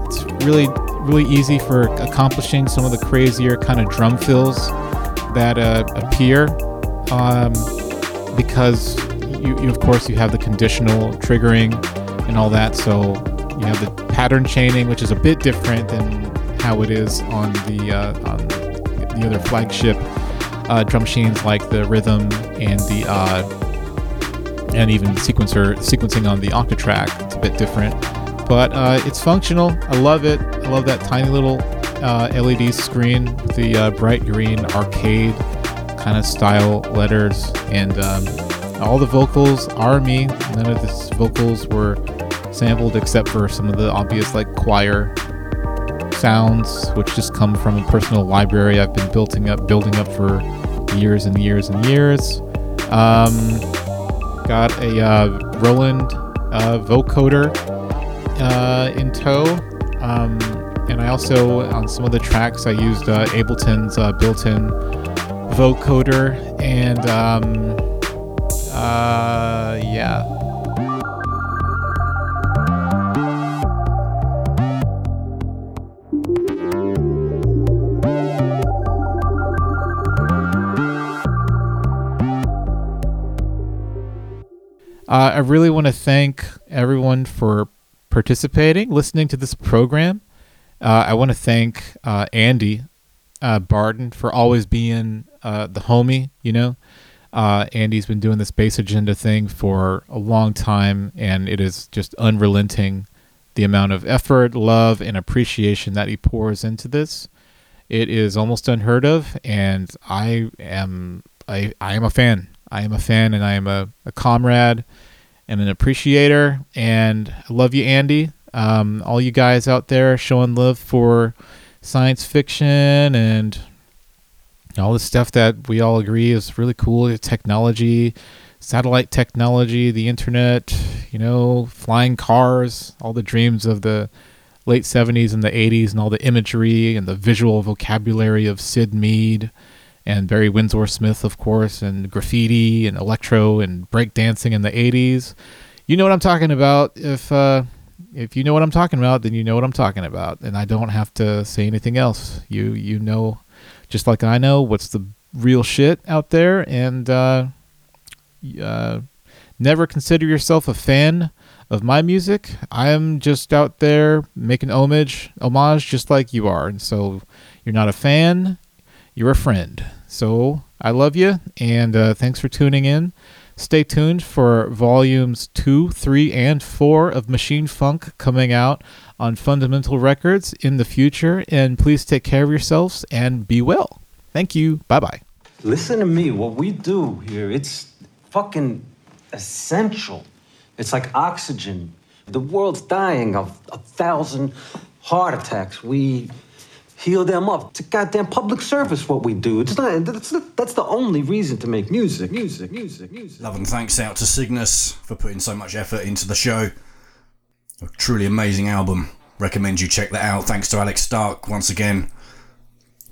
Speaker 2: it's really, really easy for accomplishing some of the crazier kind of drum fills that uh, appear um, because you, you, of course, you have the conditional triggering and all that. So you have the pattern chaining, which is a bit different than how it is on the uh, on the other flagship uh, drum machines like the Rytm and the uh, and even the sequencer sequencing on the Octatrack. It's a bit different, but uh, it's functional. I love it. I love that tiny little uh, LED screen with the uh, bright green arcade kind of style letters, and um, all the vocals are me. None of the vocals were sampled except for some of the obvious like choir sounds, which just come from a personal library I've been building up, building up for years and years and years. Um, got a uh, Roland uh, vocoder uh, in tow, um, and I also on some of the tracks I used uh, Ableton's uh, built-in vocoder, and um, I really want to thank everyone for participating, listening to this program. Uh, I want to thank uh, Andy uh, Barden for always being uh, the homie. You know, uh, Andy's been doing this Bass Agenda thing for a long time, and it is just unrelenting the amount of effort, love, and appreciation that he pours into this. It is almost unheard of, and I am I, I am a fan. I am a fan and I am a, a comrade and an appreciator. And I love you, Andy. Um, all you guys out there showing love for science fiction and all the stuff that we all agree is really cool technology, satellite technology, the internet, you know, flying cars, all the dreams of the late 70s and the 80s, and all the imagery and the visual vocabulary of Syd Mead and Barry Windsor Smith, of course, and graffiti and electro and breakdancing in the 80s. You know what I'm talking about. If uh, if you know what I'm talking about, then you know what I'm talking about, and I don't have to say anything else. You you know, just like I know what's the real shit out there, and uh, uh, never consider yourself a fan of my music. I am just out there making homage, homage, just like you are, and so you're not a fan, you're a friend. So I love you, and uh, thanks for tuning in. Stay tuned for volumes two, three, and four of Machine Funk coming out on Fundamental Records in the future. And please take care of yourselves and be well. Thank you. Bye bye.
Speaker 5: Listen to me. What we do here, it's fucking essential. It's like oxygen. The world's dying of a thousand heart attacks. We heal them up. It's a goddamn public service what we do. It's not that's that's the only reason to make music. Music, music, music.
Speaker 1: Love and thanks out to Cygnus for putting so much effort into the show. A truly amazing album. Recommend you check that out. Thanks to Alex Stark once again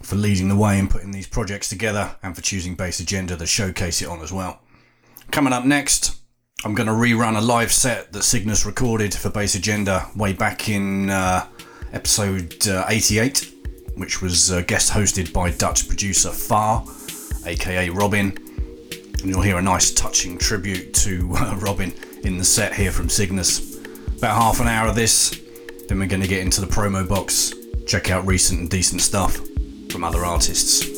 Speaker 1: for leading the way and putting these projects together and for choosing Bass Agenda to showcase it on as well. Coming up next, I'm going to rerun a live set that Cygnus recorded for Bass Agenda way back in uh, episode uh, 88 which was uh, guest hosted by Dutch producer Far, aka Robin. And you'll hear a nice touching tribute to uh, [laughs] Robin in the set here from Cygnus. About half an hour of this, then we're going to get into the promo box, check out recent and decent stuff from other artists.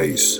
Speaker 6: Listening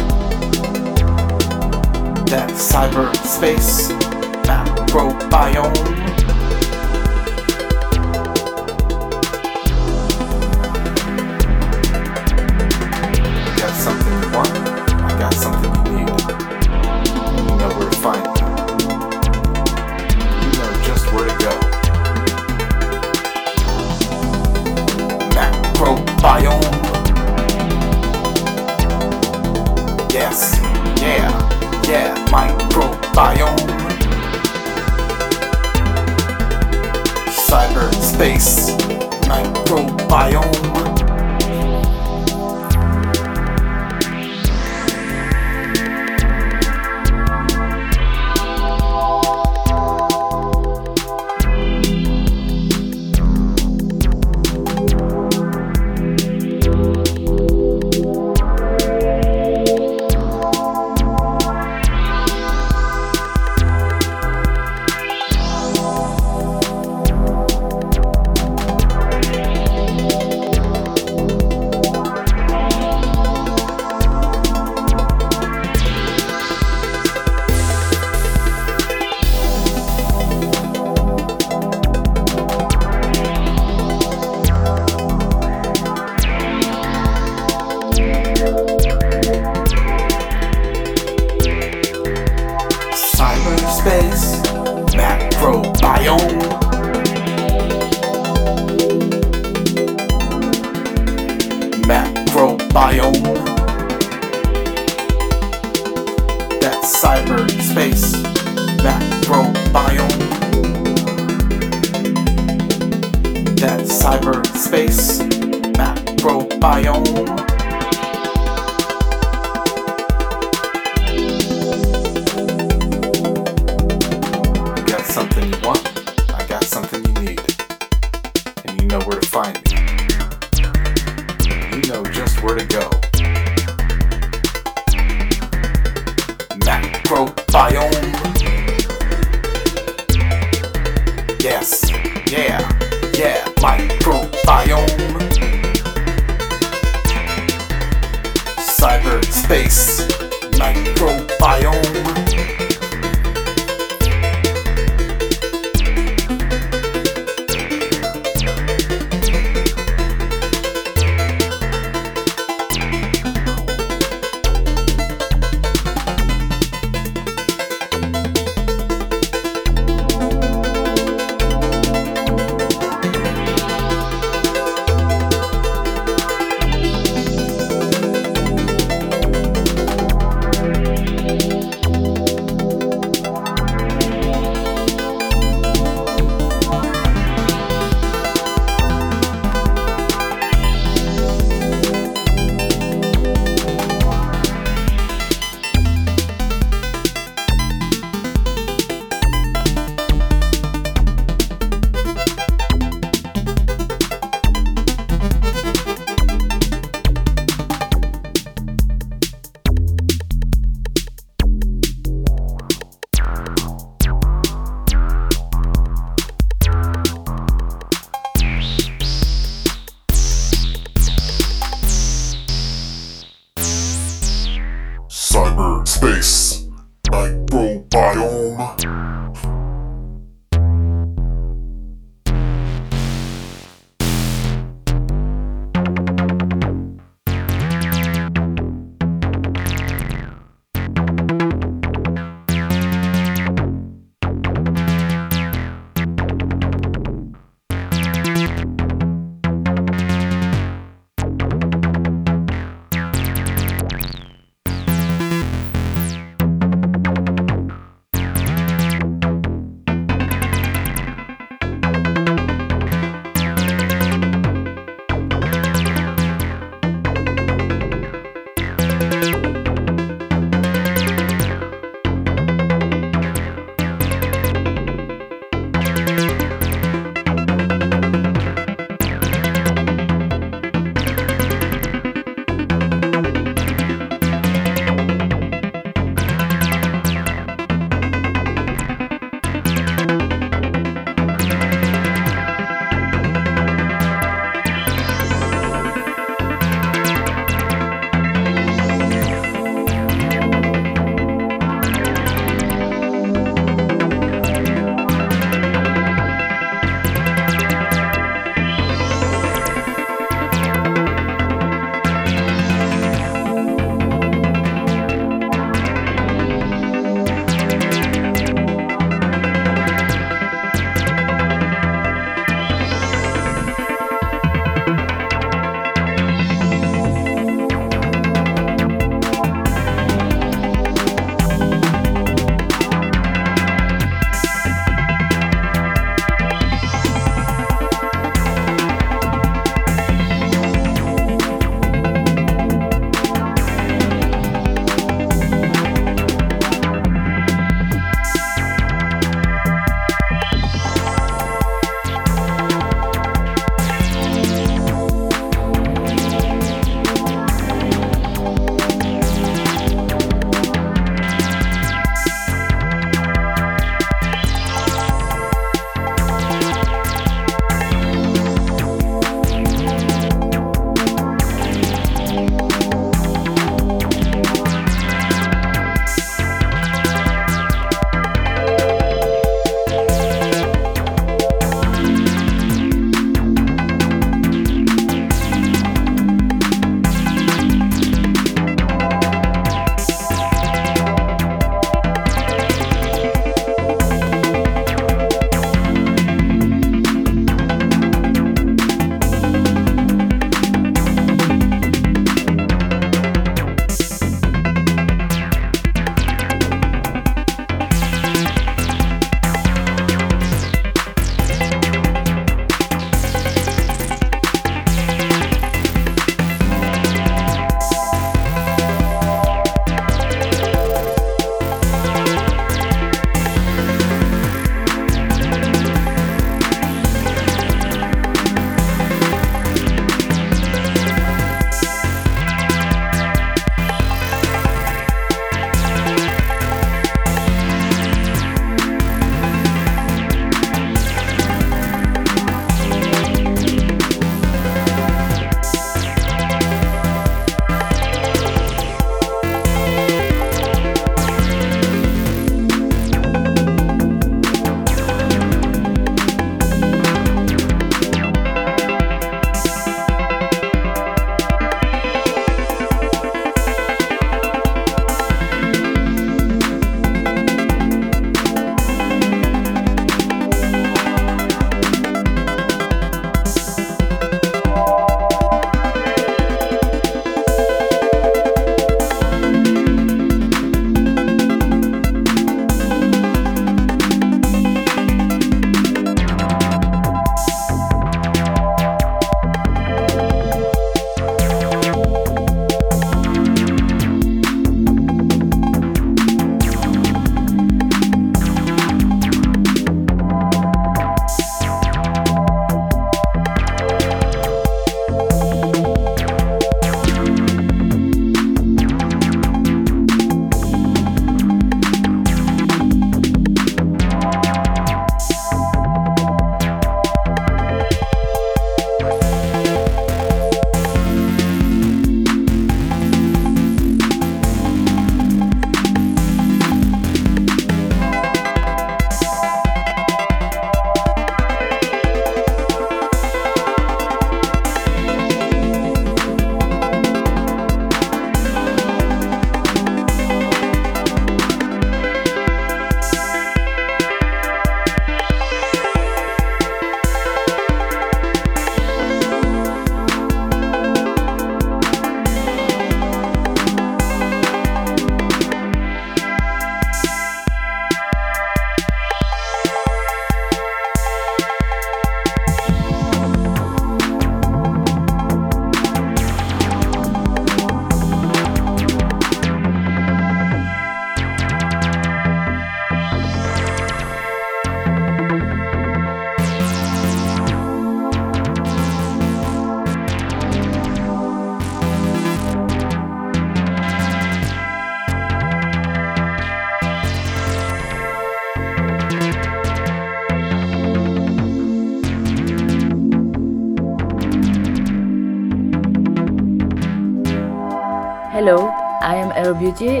Speaker 7: Beauty,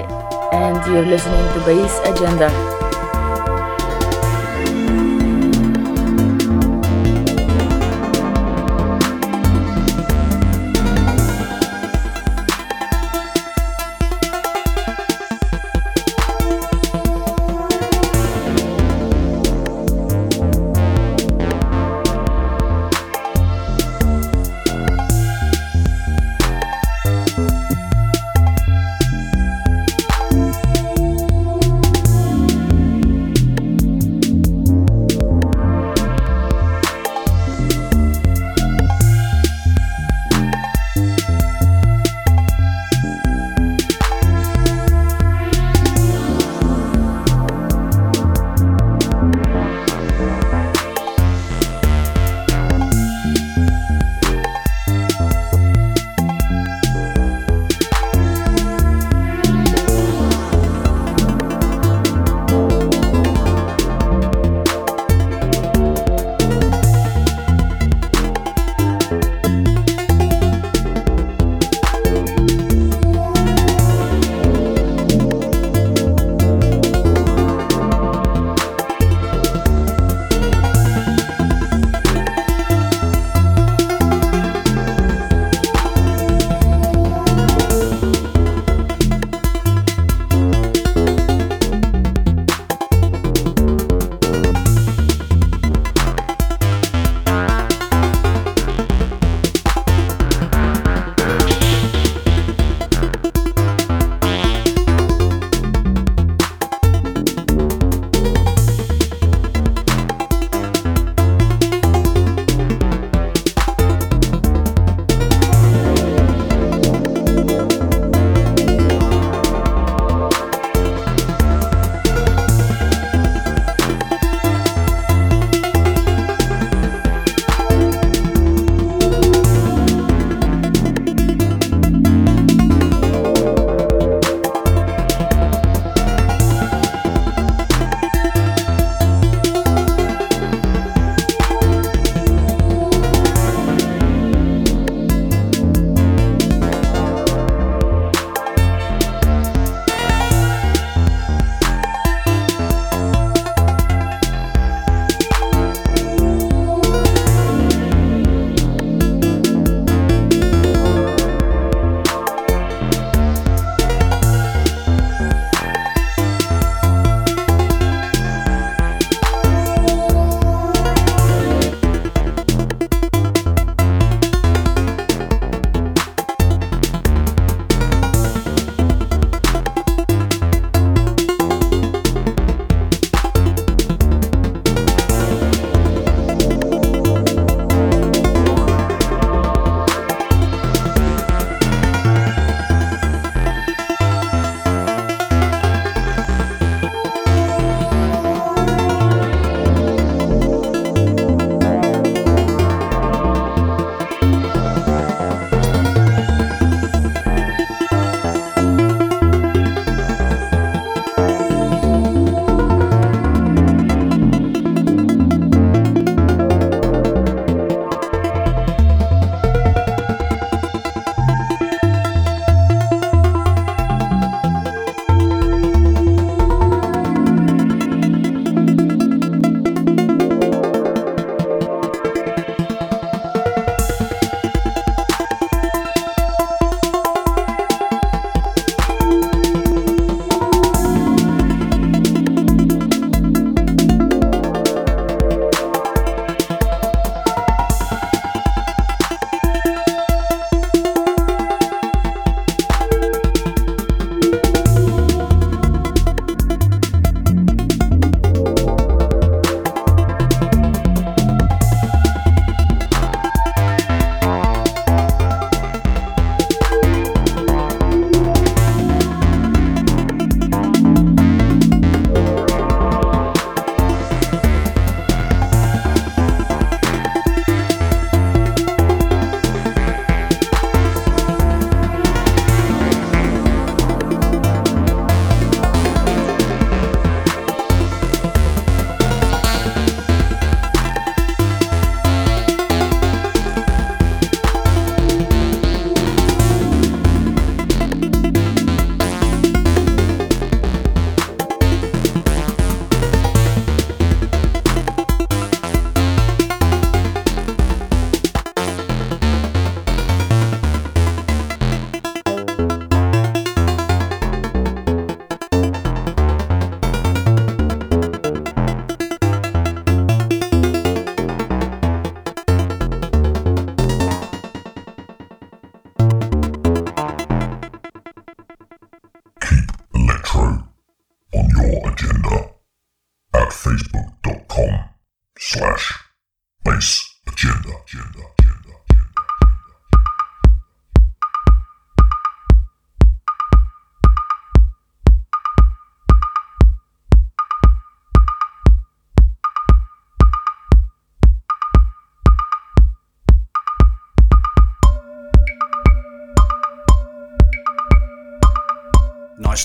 Speaker 7: and you're listening to Agenda.
Speaker 8: Agenda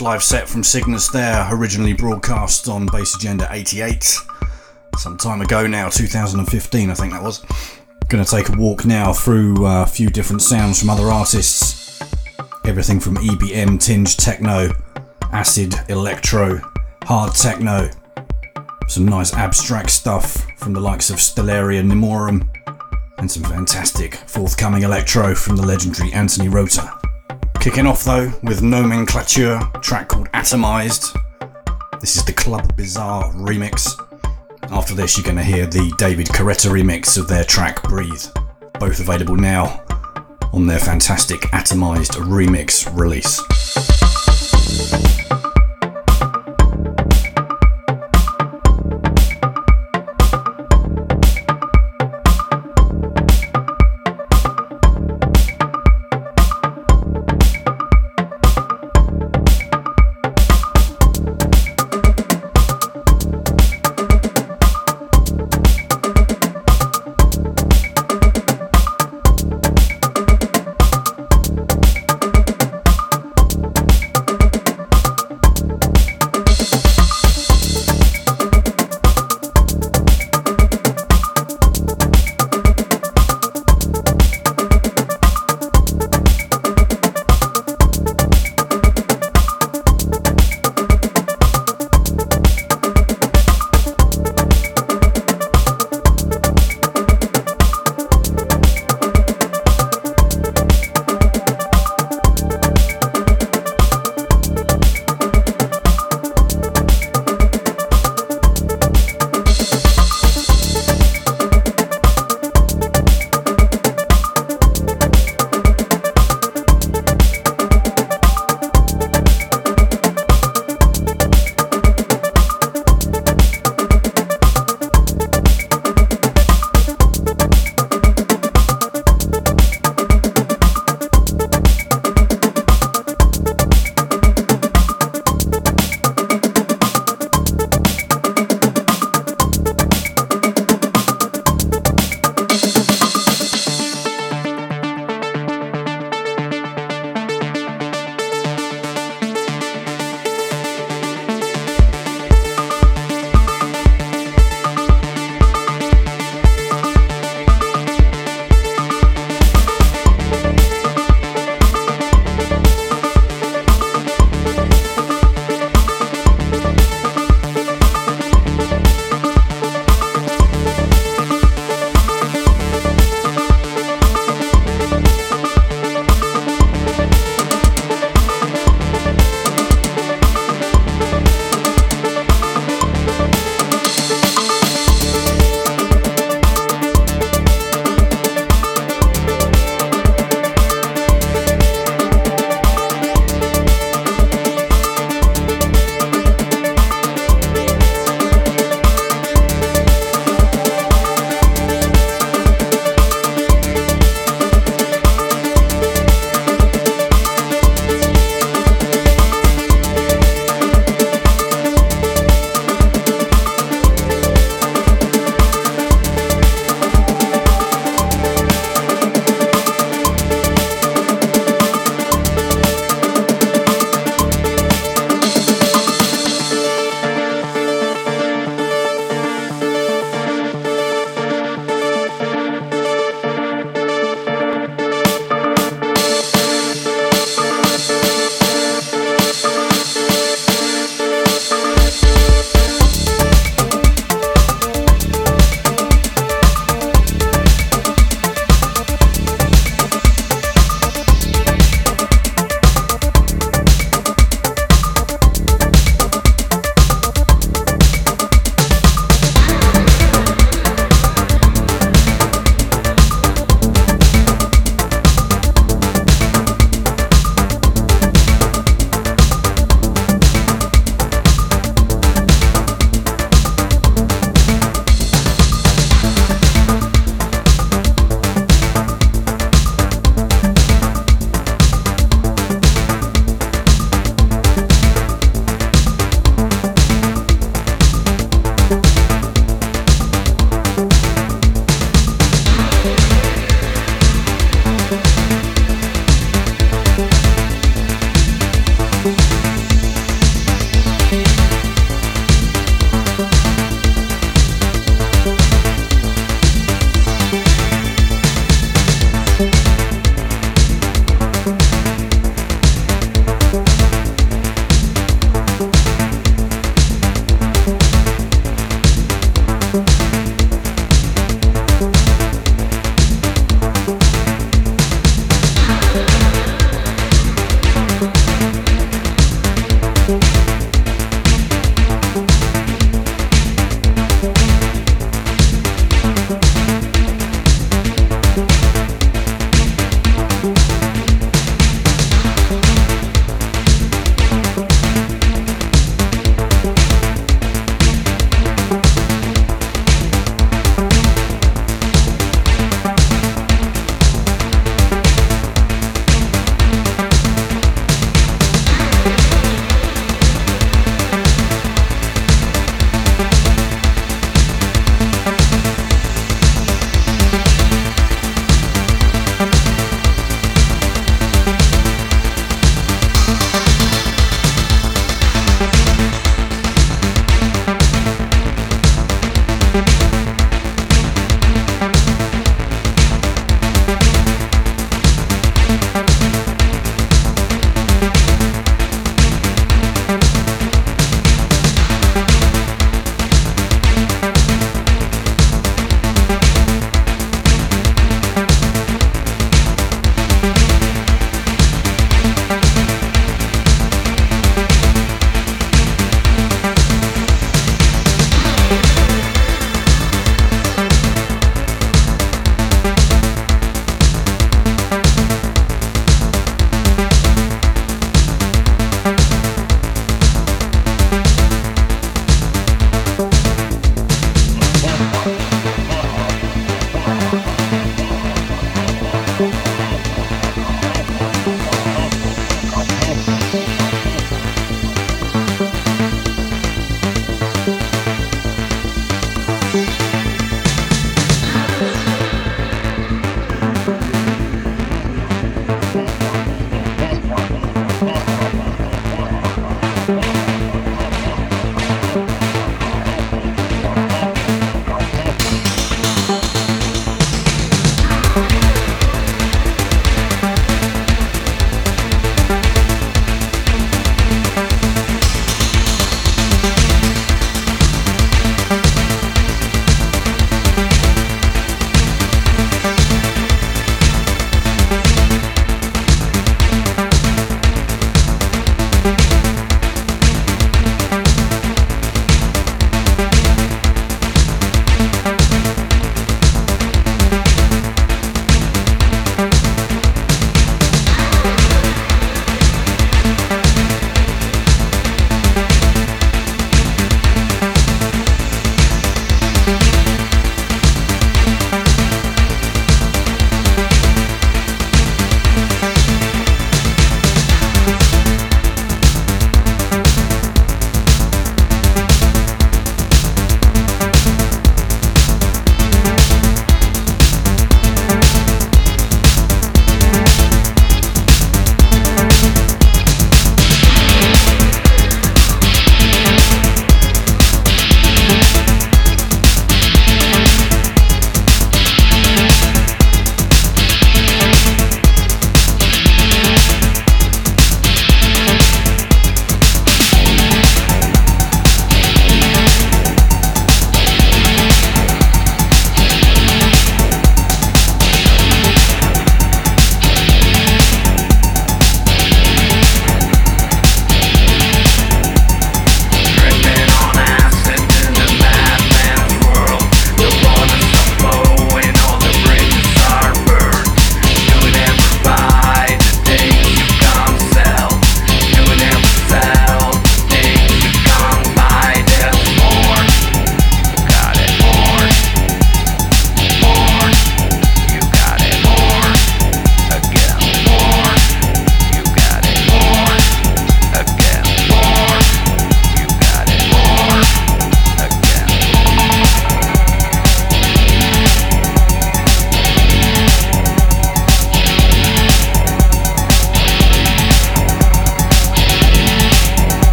Speaker 1: Live set from Cygnus there, originally broadcast on Bass Agenda 88. Some time ago now, 2015, I think that was. Gonna take a walk now through uh, a few different sounds from other artists. Everything from EBM tinged techno, acid electro, hard techno, some nice abstract stuff from the likes of Stellaria Nemorum, and some fantastic forthcoming electro from the legendary Anthony Rother. Kicking off though with Nomenclature, track called Atomized. This is the Club Bizarre remix. After this, you're going to hear the David Coretta remix of their track Breathe. Both available now on their fantastic Atomized remix release.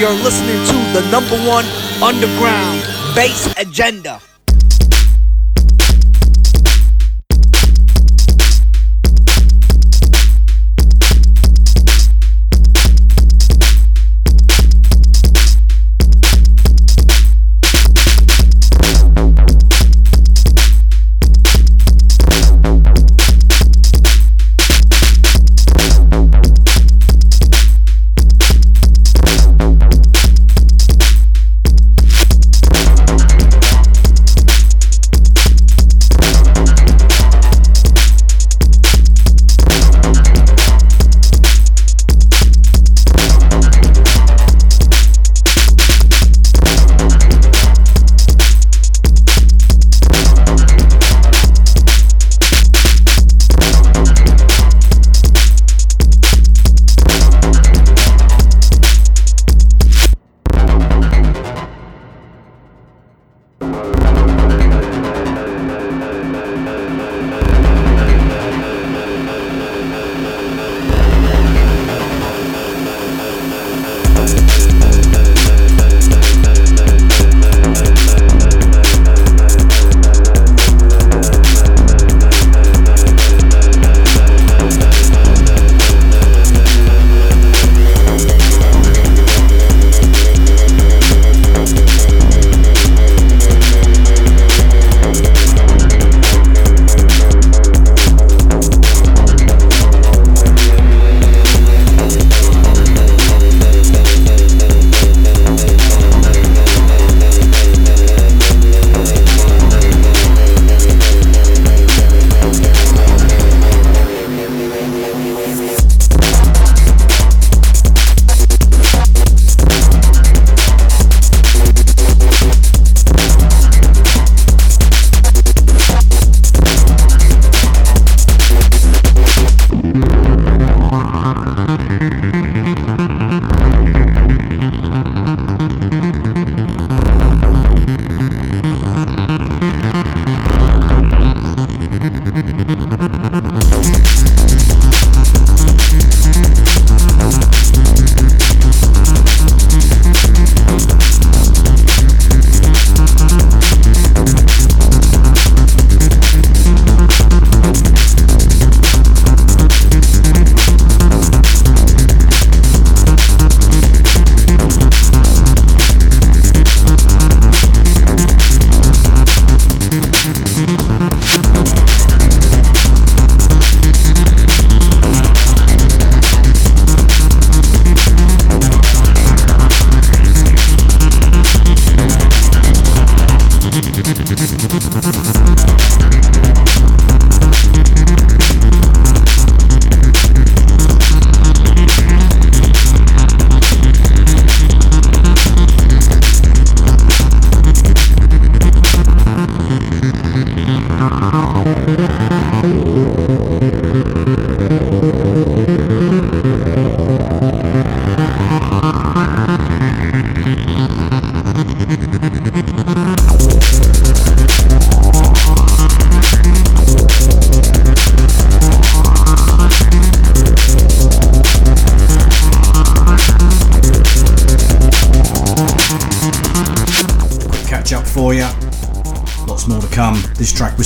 Speaker 9: You're listening to
Speaker 10: the number one underground bass agenda.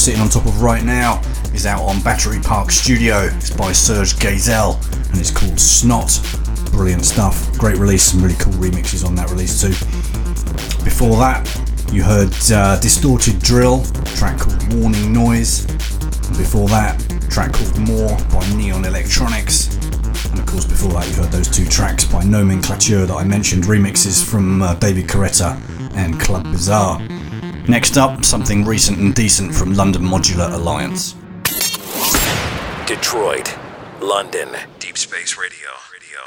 Speaker 1: Sitting on top of right now is out on Battery Park Studio. It's by Serge Gazel and it's called Snot. Brilliant stuff. Great release, some really cool remixes on that release too. Before that, you heard uh, Distorted Drill, track called Warning Noise. And before that, track called More by Neon Electronics. And of course, before that, you heard those two tracks by Nomenclature that I mentioned, remixes from uh, David Coretta and Club Bizarre. Next up, something recent and decent from London Modular Alliance.
Speaker 11: Detroit, London, Deep Space Radio. Radio.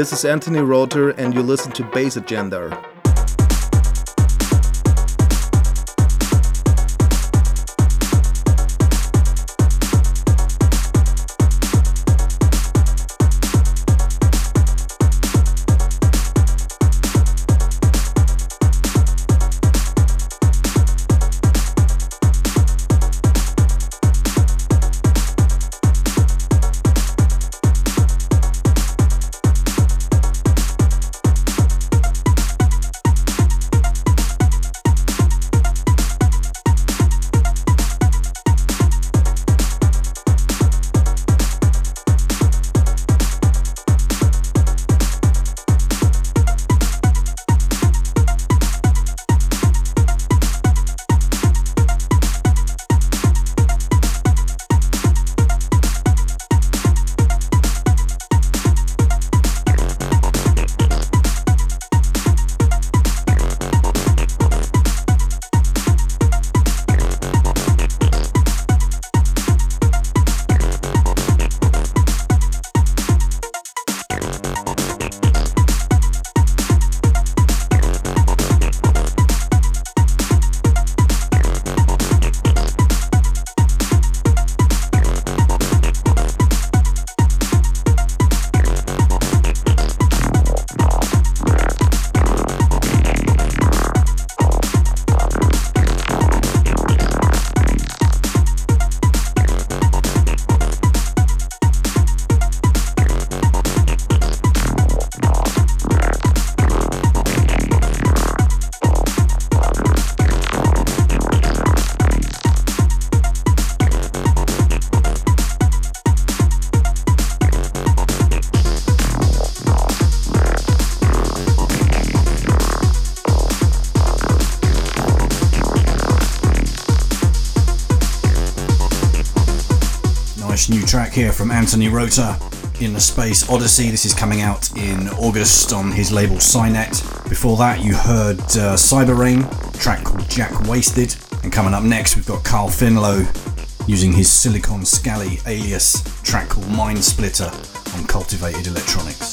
Speaker 12: This is Anthony Rother, and you listen to Bass Agenda.
Speaker 1: Track here from Anthony Rother in the Space Odyssey. This is coming out in August on his label Cynet. Before that, you heard uh, Cyber Rain, track called Jack Wasted. And coming up next, we've got Carl Finlow using his Silicon Scally alias, track called Mind Splitter on Cultivated Electronics.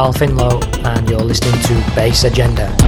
Speaker 13: Carl Finlow, and you're listening to Bass Agenda.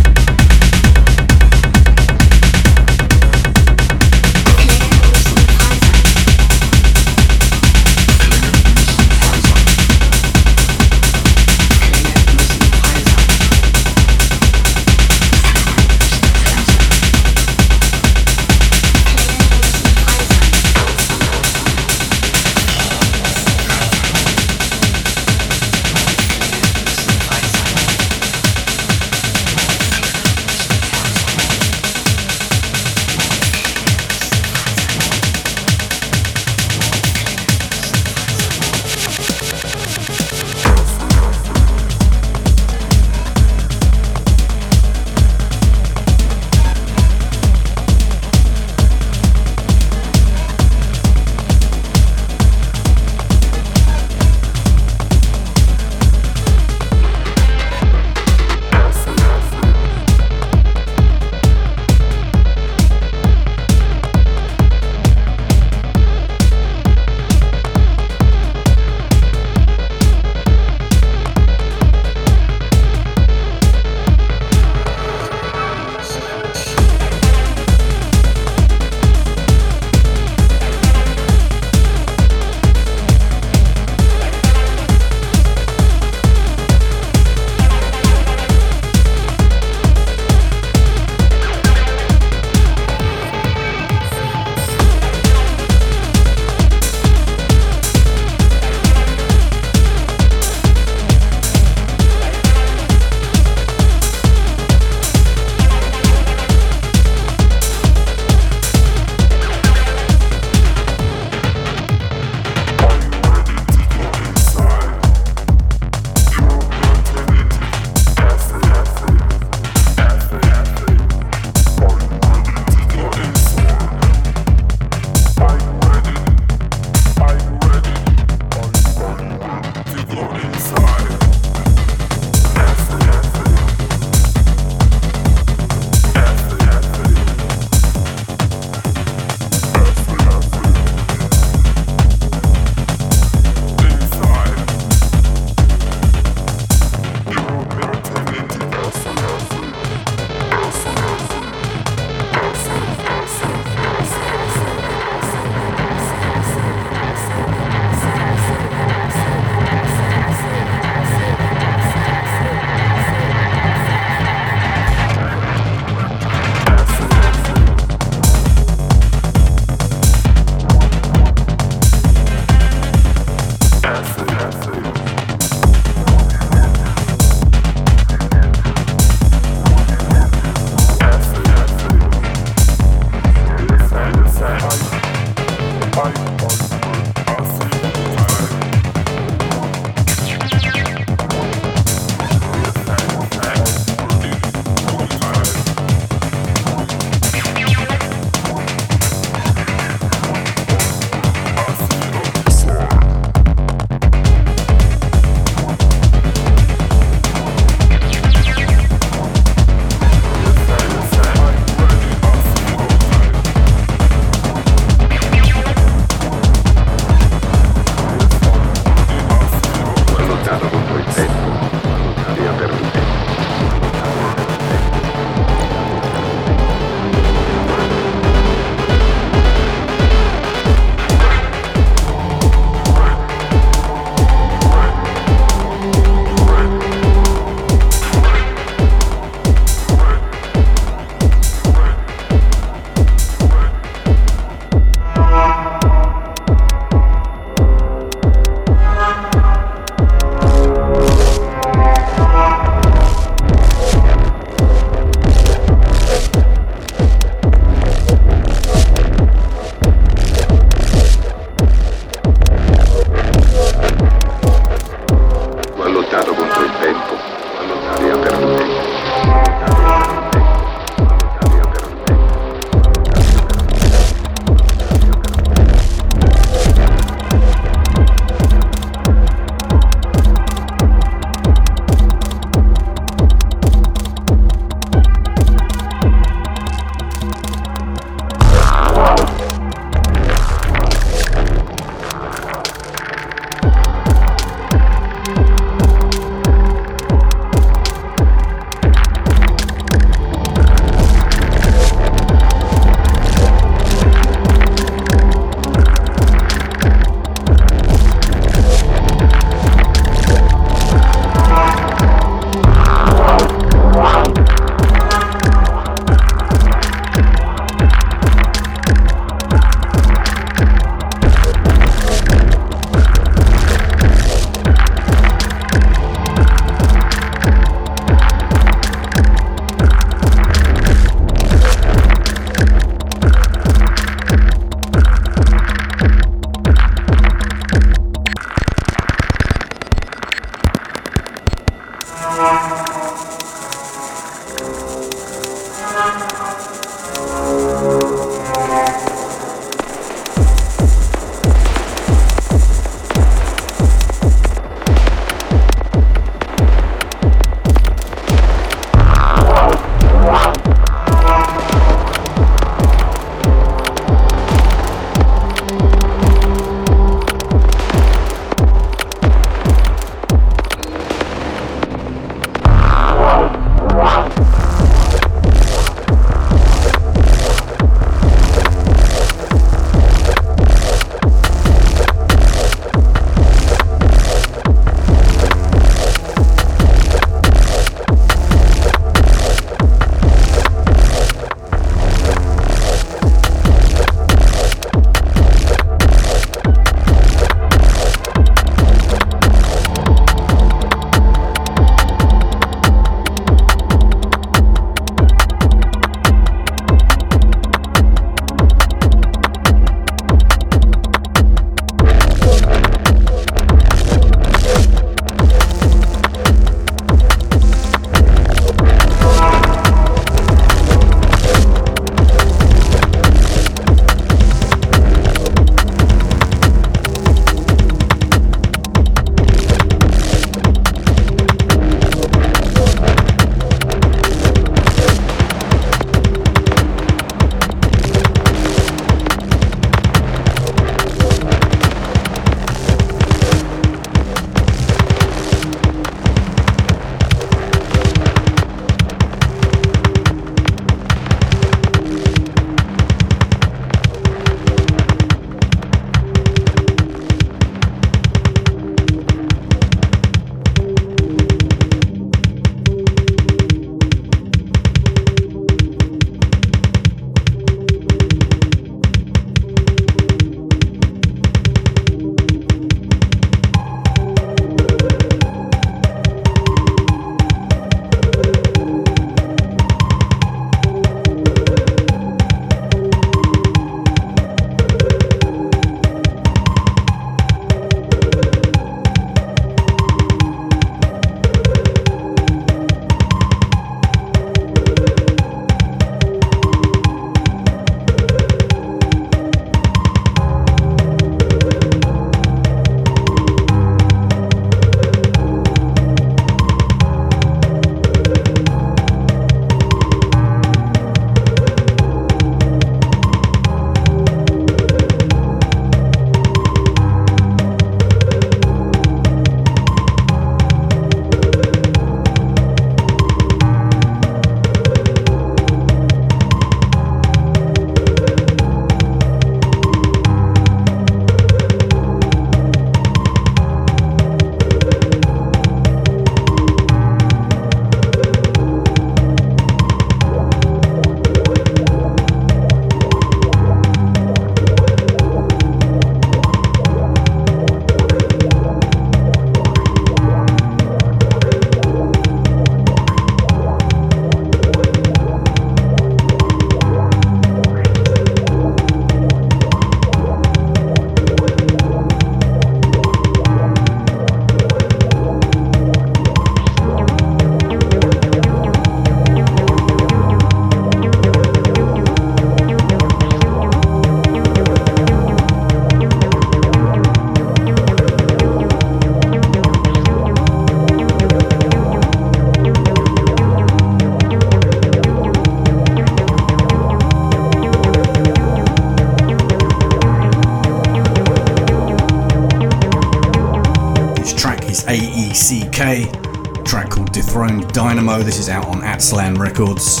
Speaker 1: DCK. Track called Dethroned Dynamo. This is out on Atslan Records.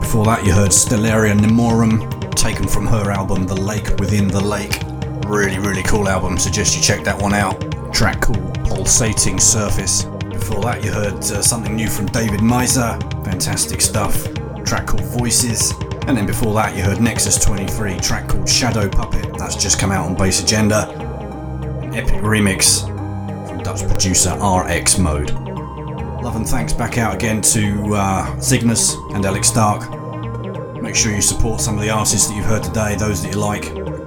Speaker 1: Before that, you heard Stellaria Nemorum, taken from her album The Lake Within the Lake. Really, really cool album. Suggest you check that one out. Track called Pulsating Surface. Before that, you heard uh, something new from David Miser. Fantastic stuff. Track called Voices. And then before that, you heard Nexus 23, track called Shadow Puppet. That's just come out on Bass Agenda. Epic remix producer RX Mode. Love and thanks back out again to uh, Cygnus and Alex Stark. Make sure you support some of the artists that you've heard today, those that you like.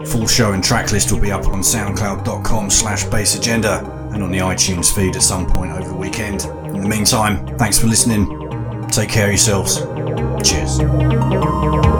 Speaker 1: Full show and track list will be up on soundcloud.com slash bassagenda and on the iTunes feed at some point over the weekend. In the meantime, thanks for listening. Take care of yourselves. Cheers.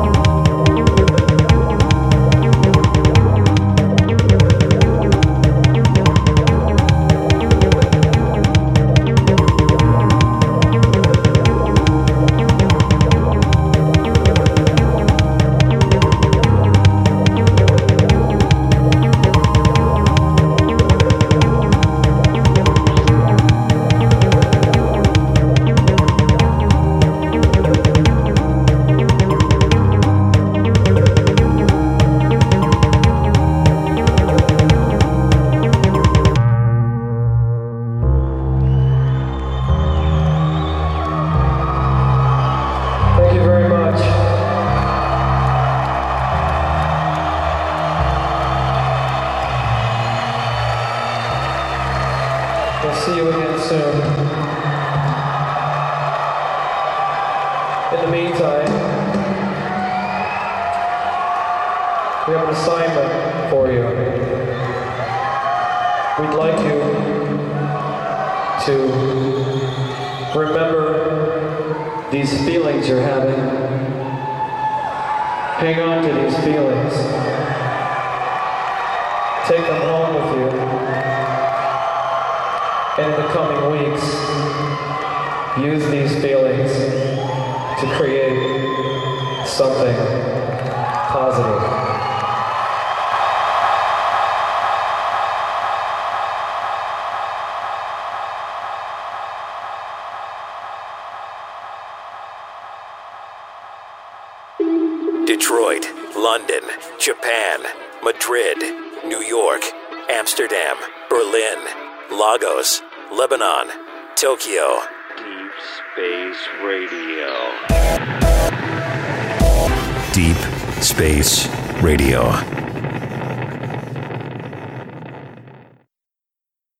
Speaker 11: Tokyo.
Speaker 14: Deep Space Radio.
Speaker 11: Deep Space Radio.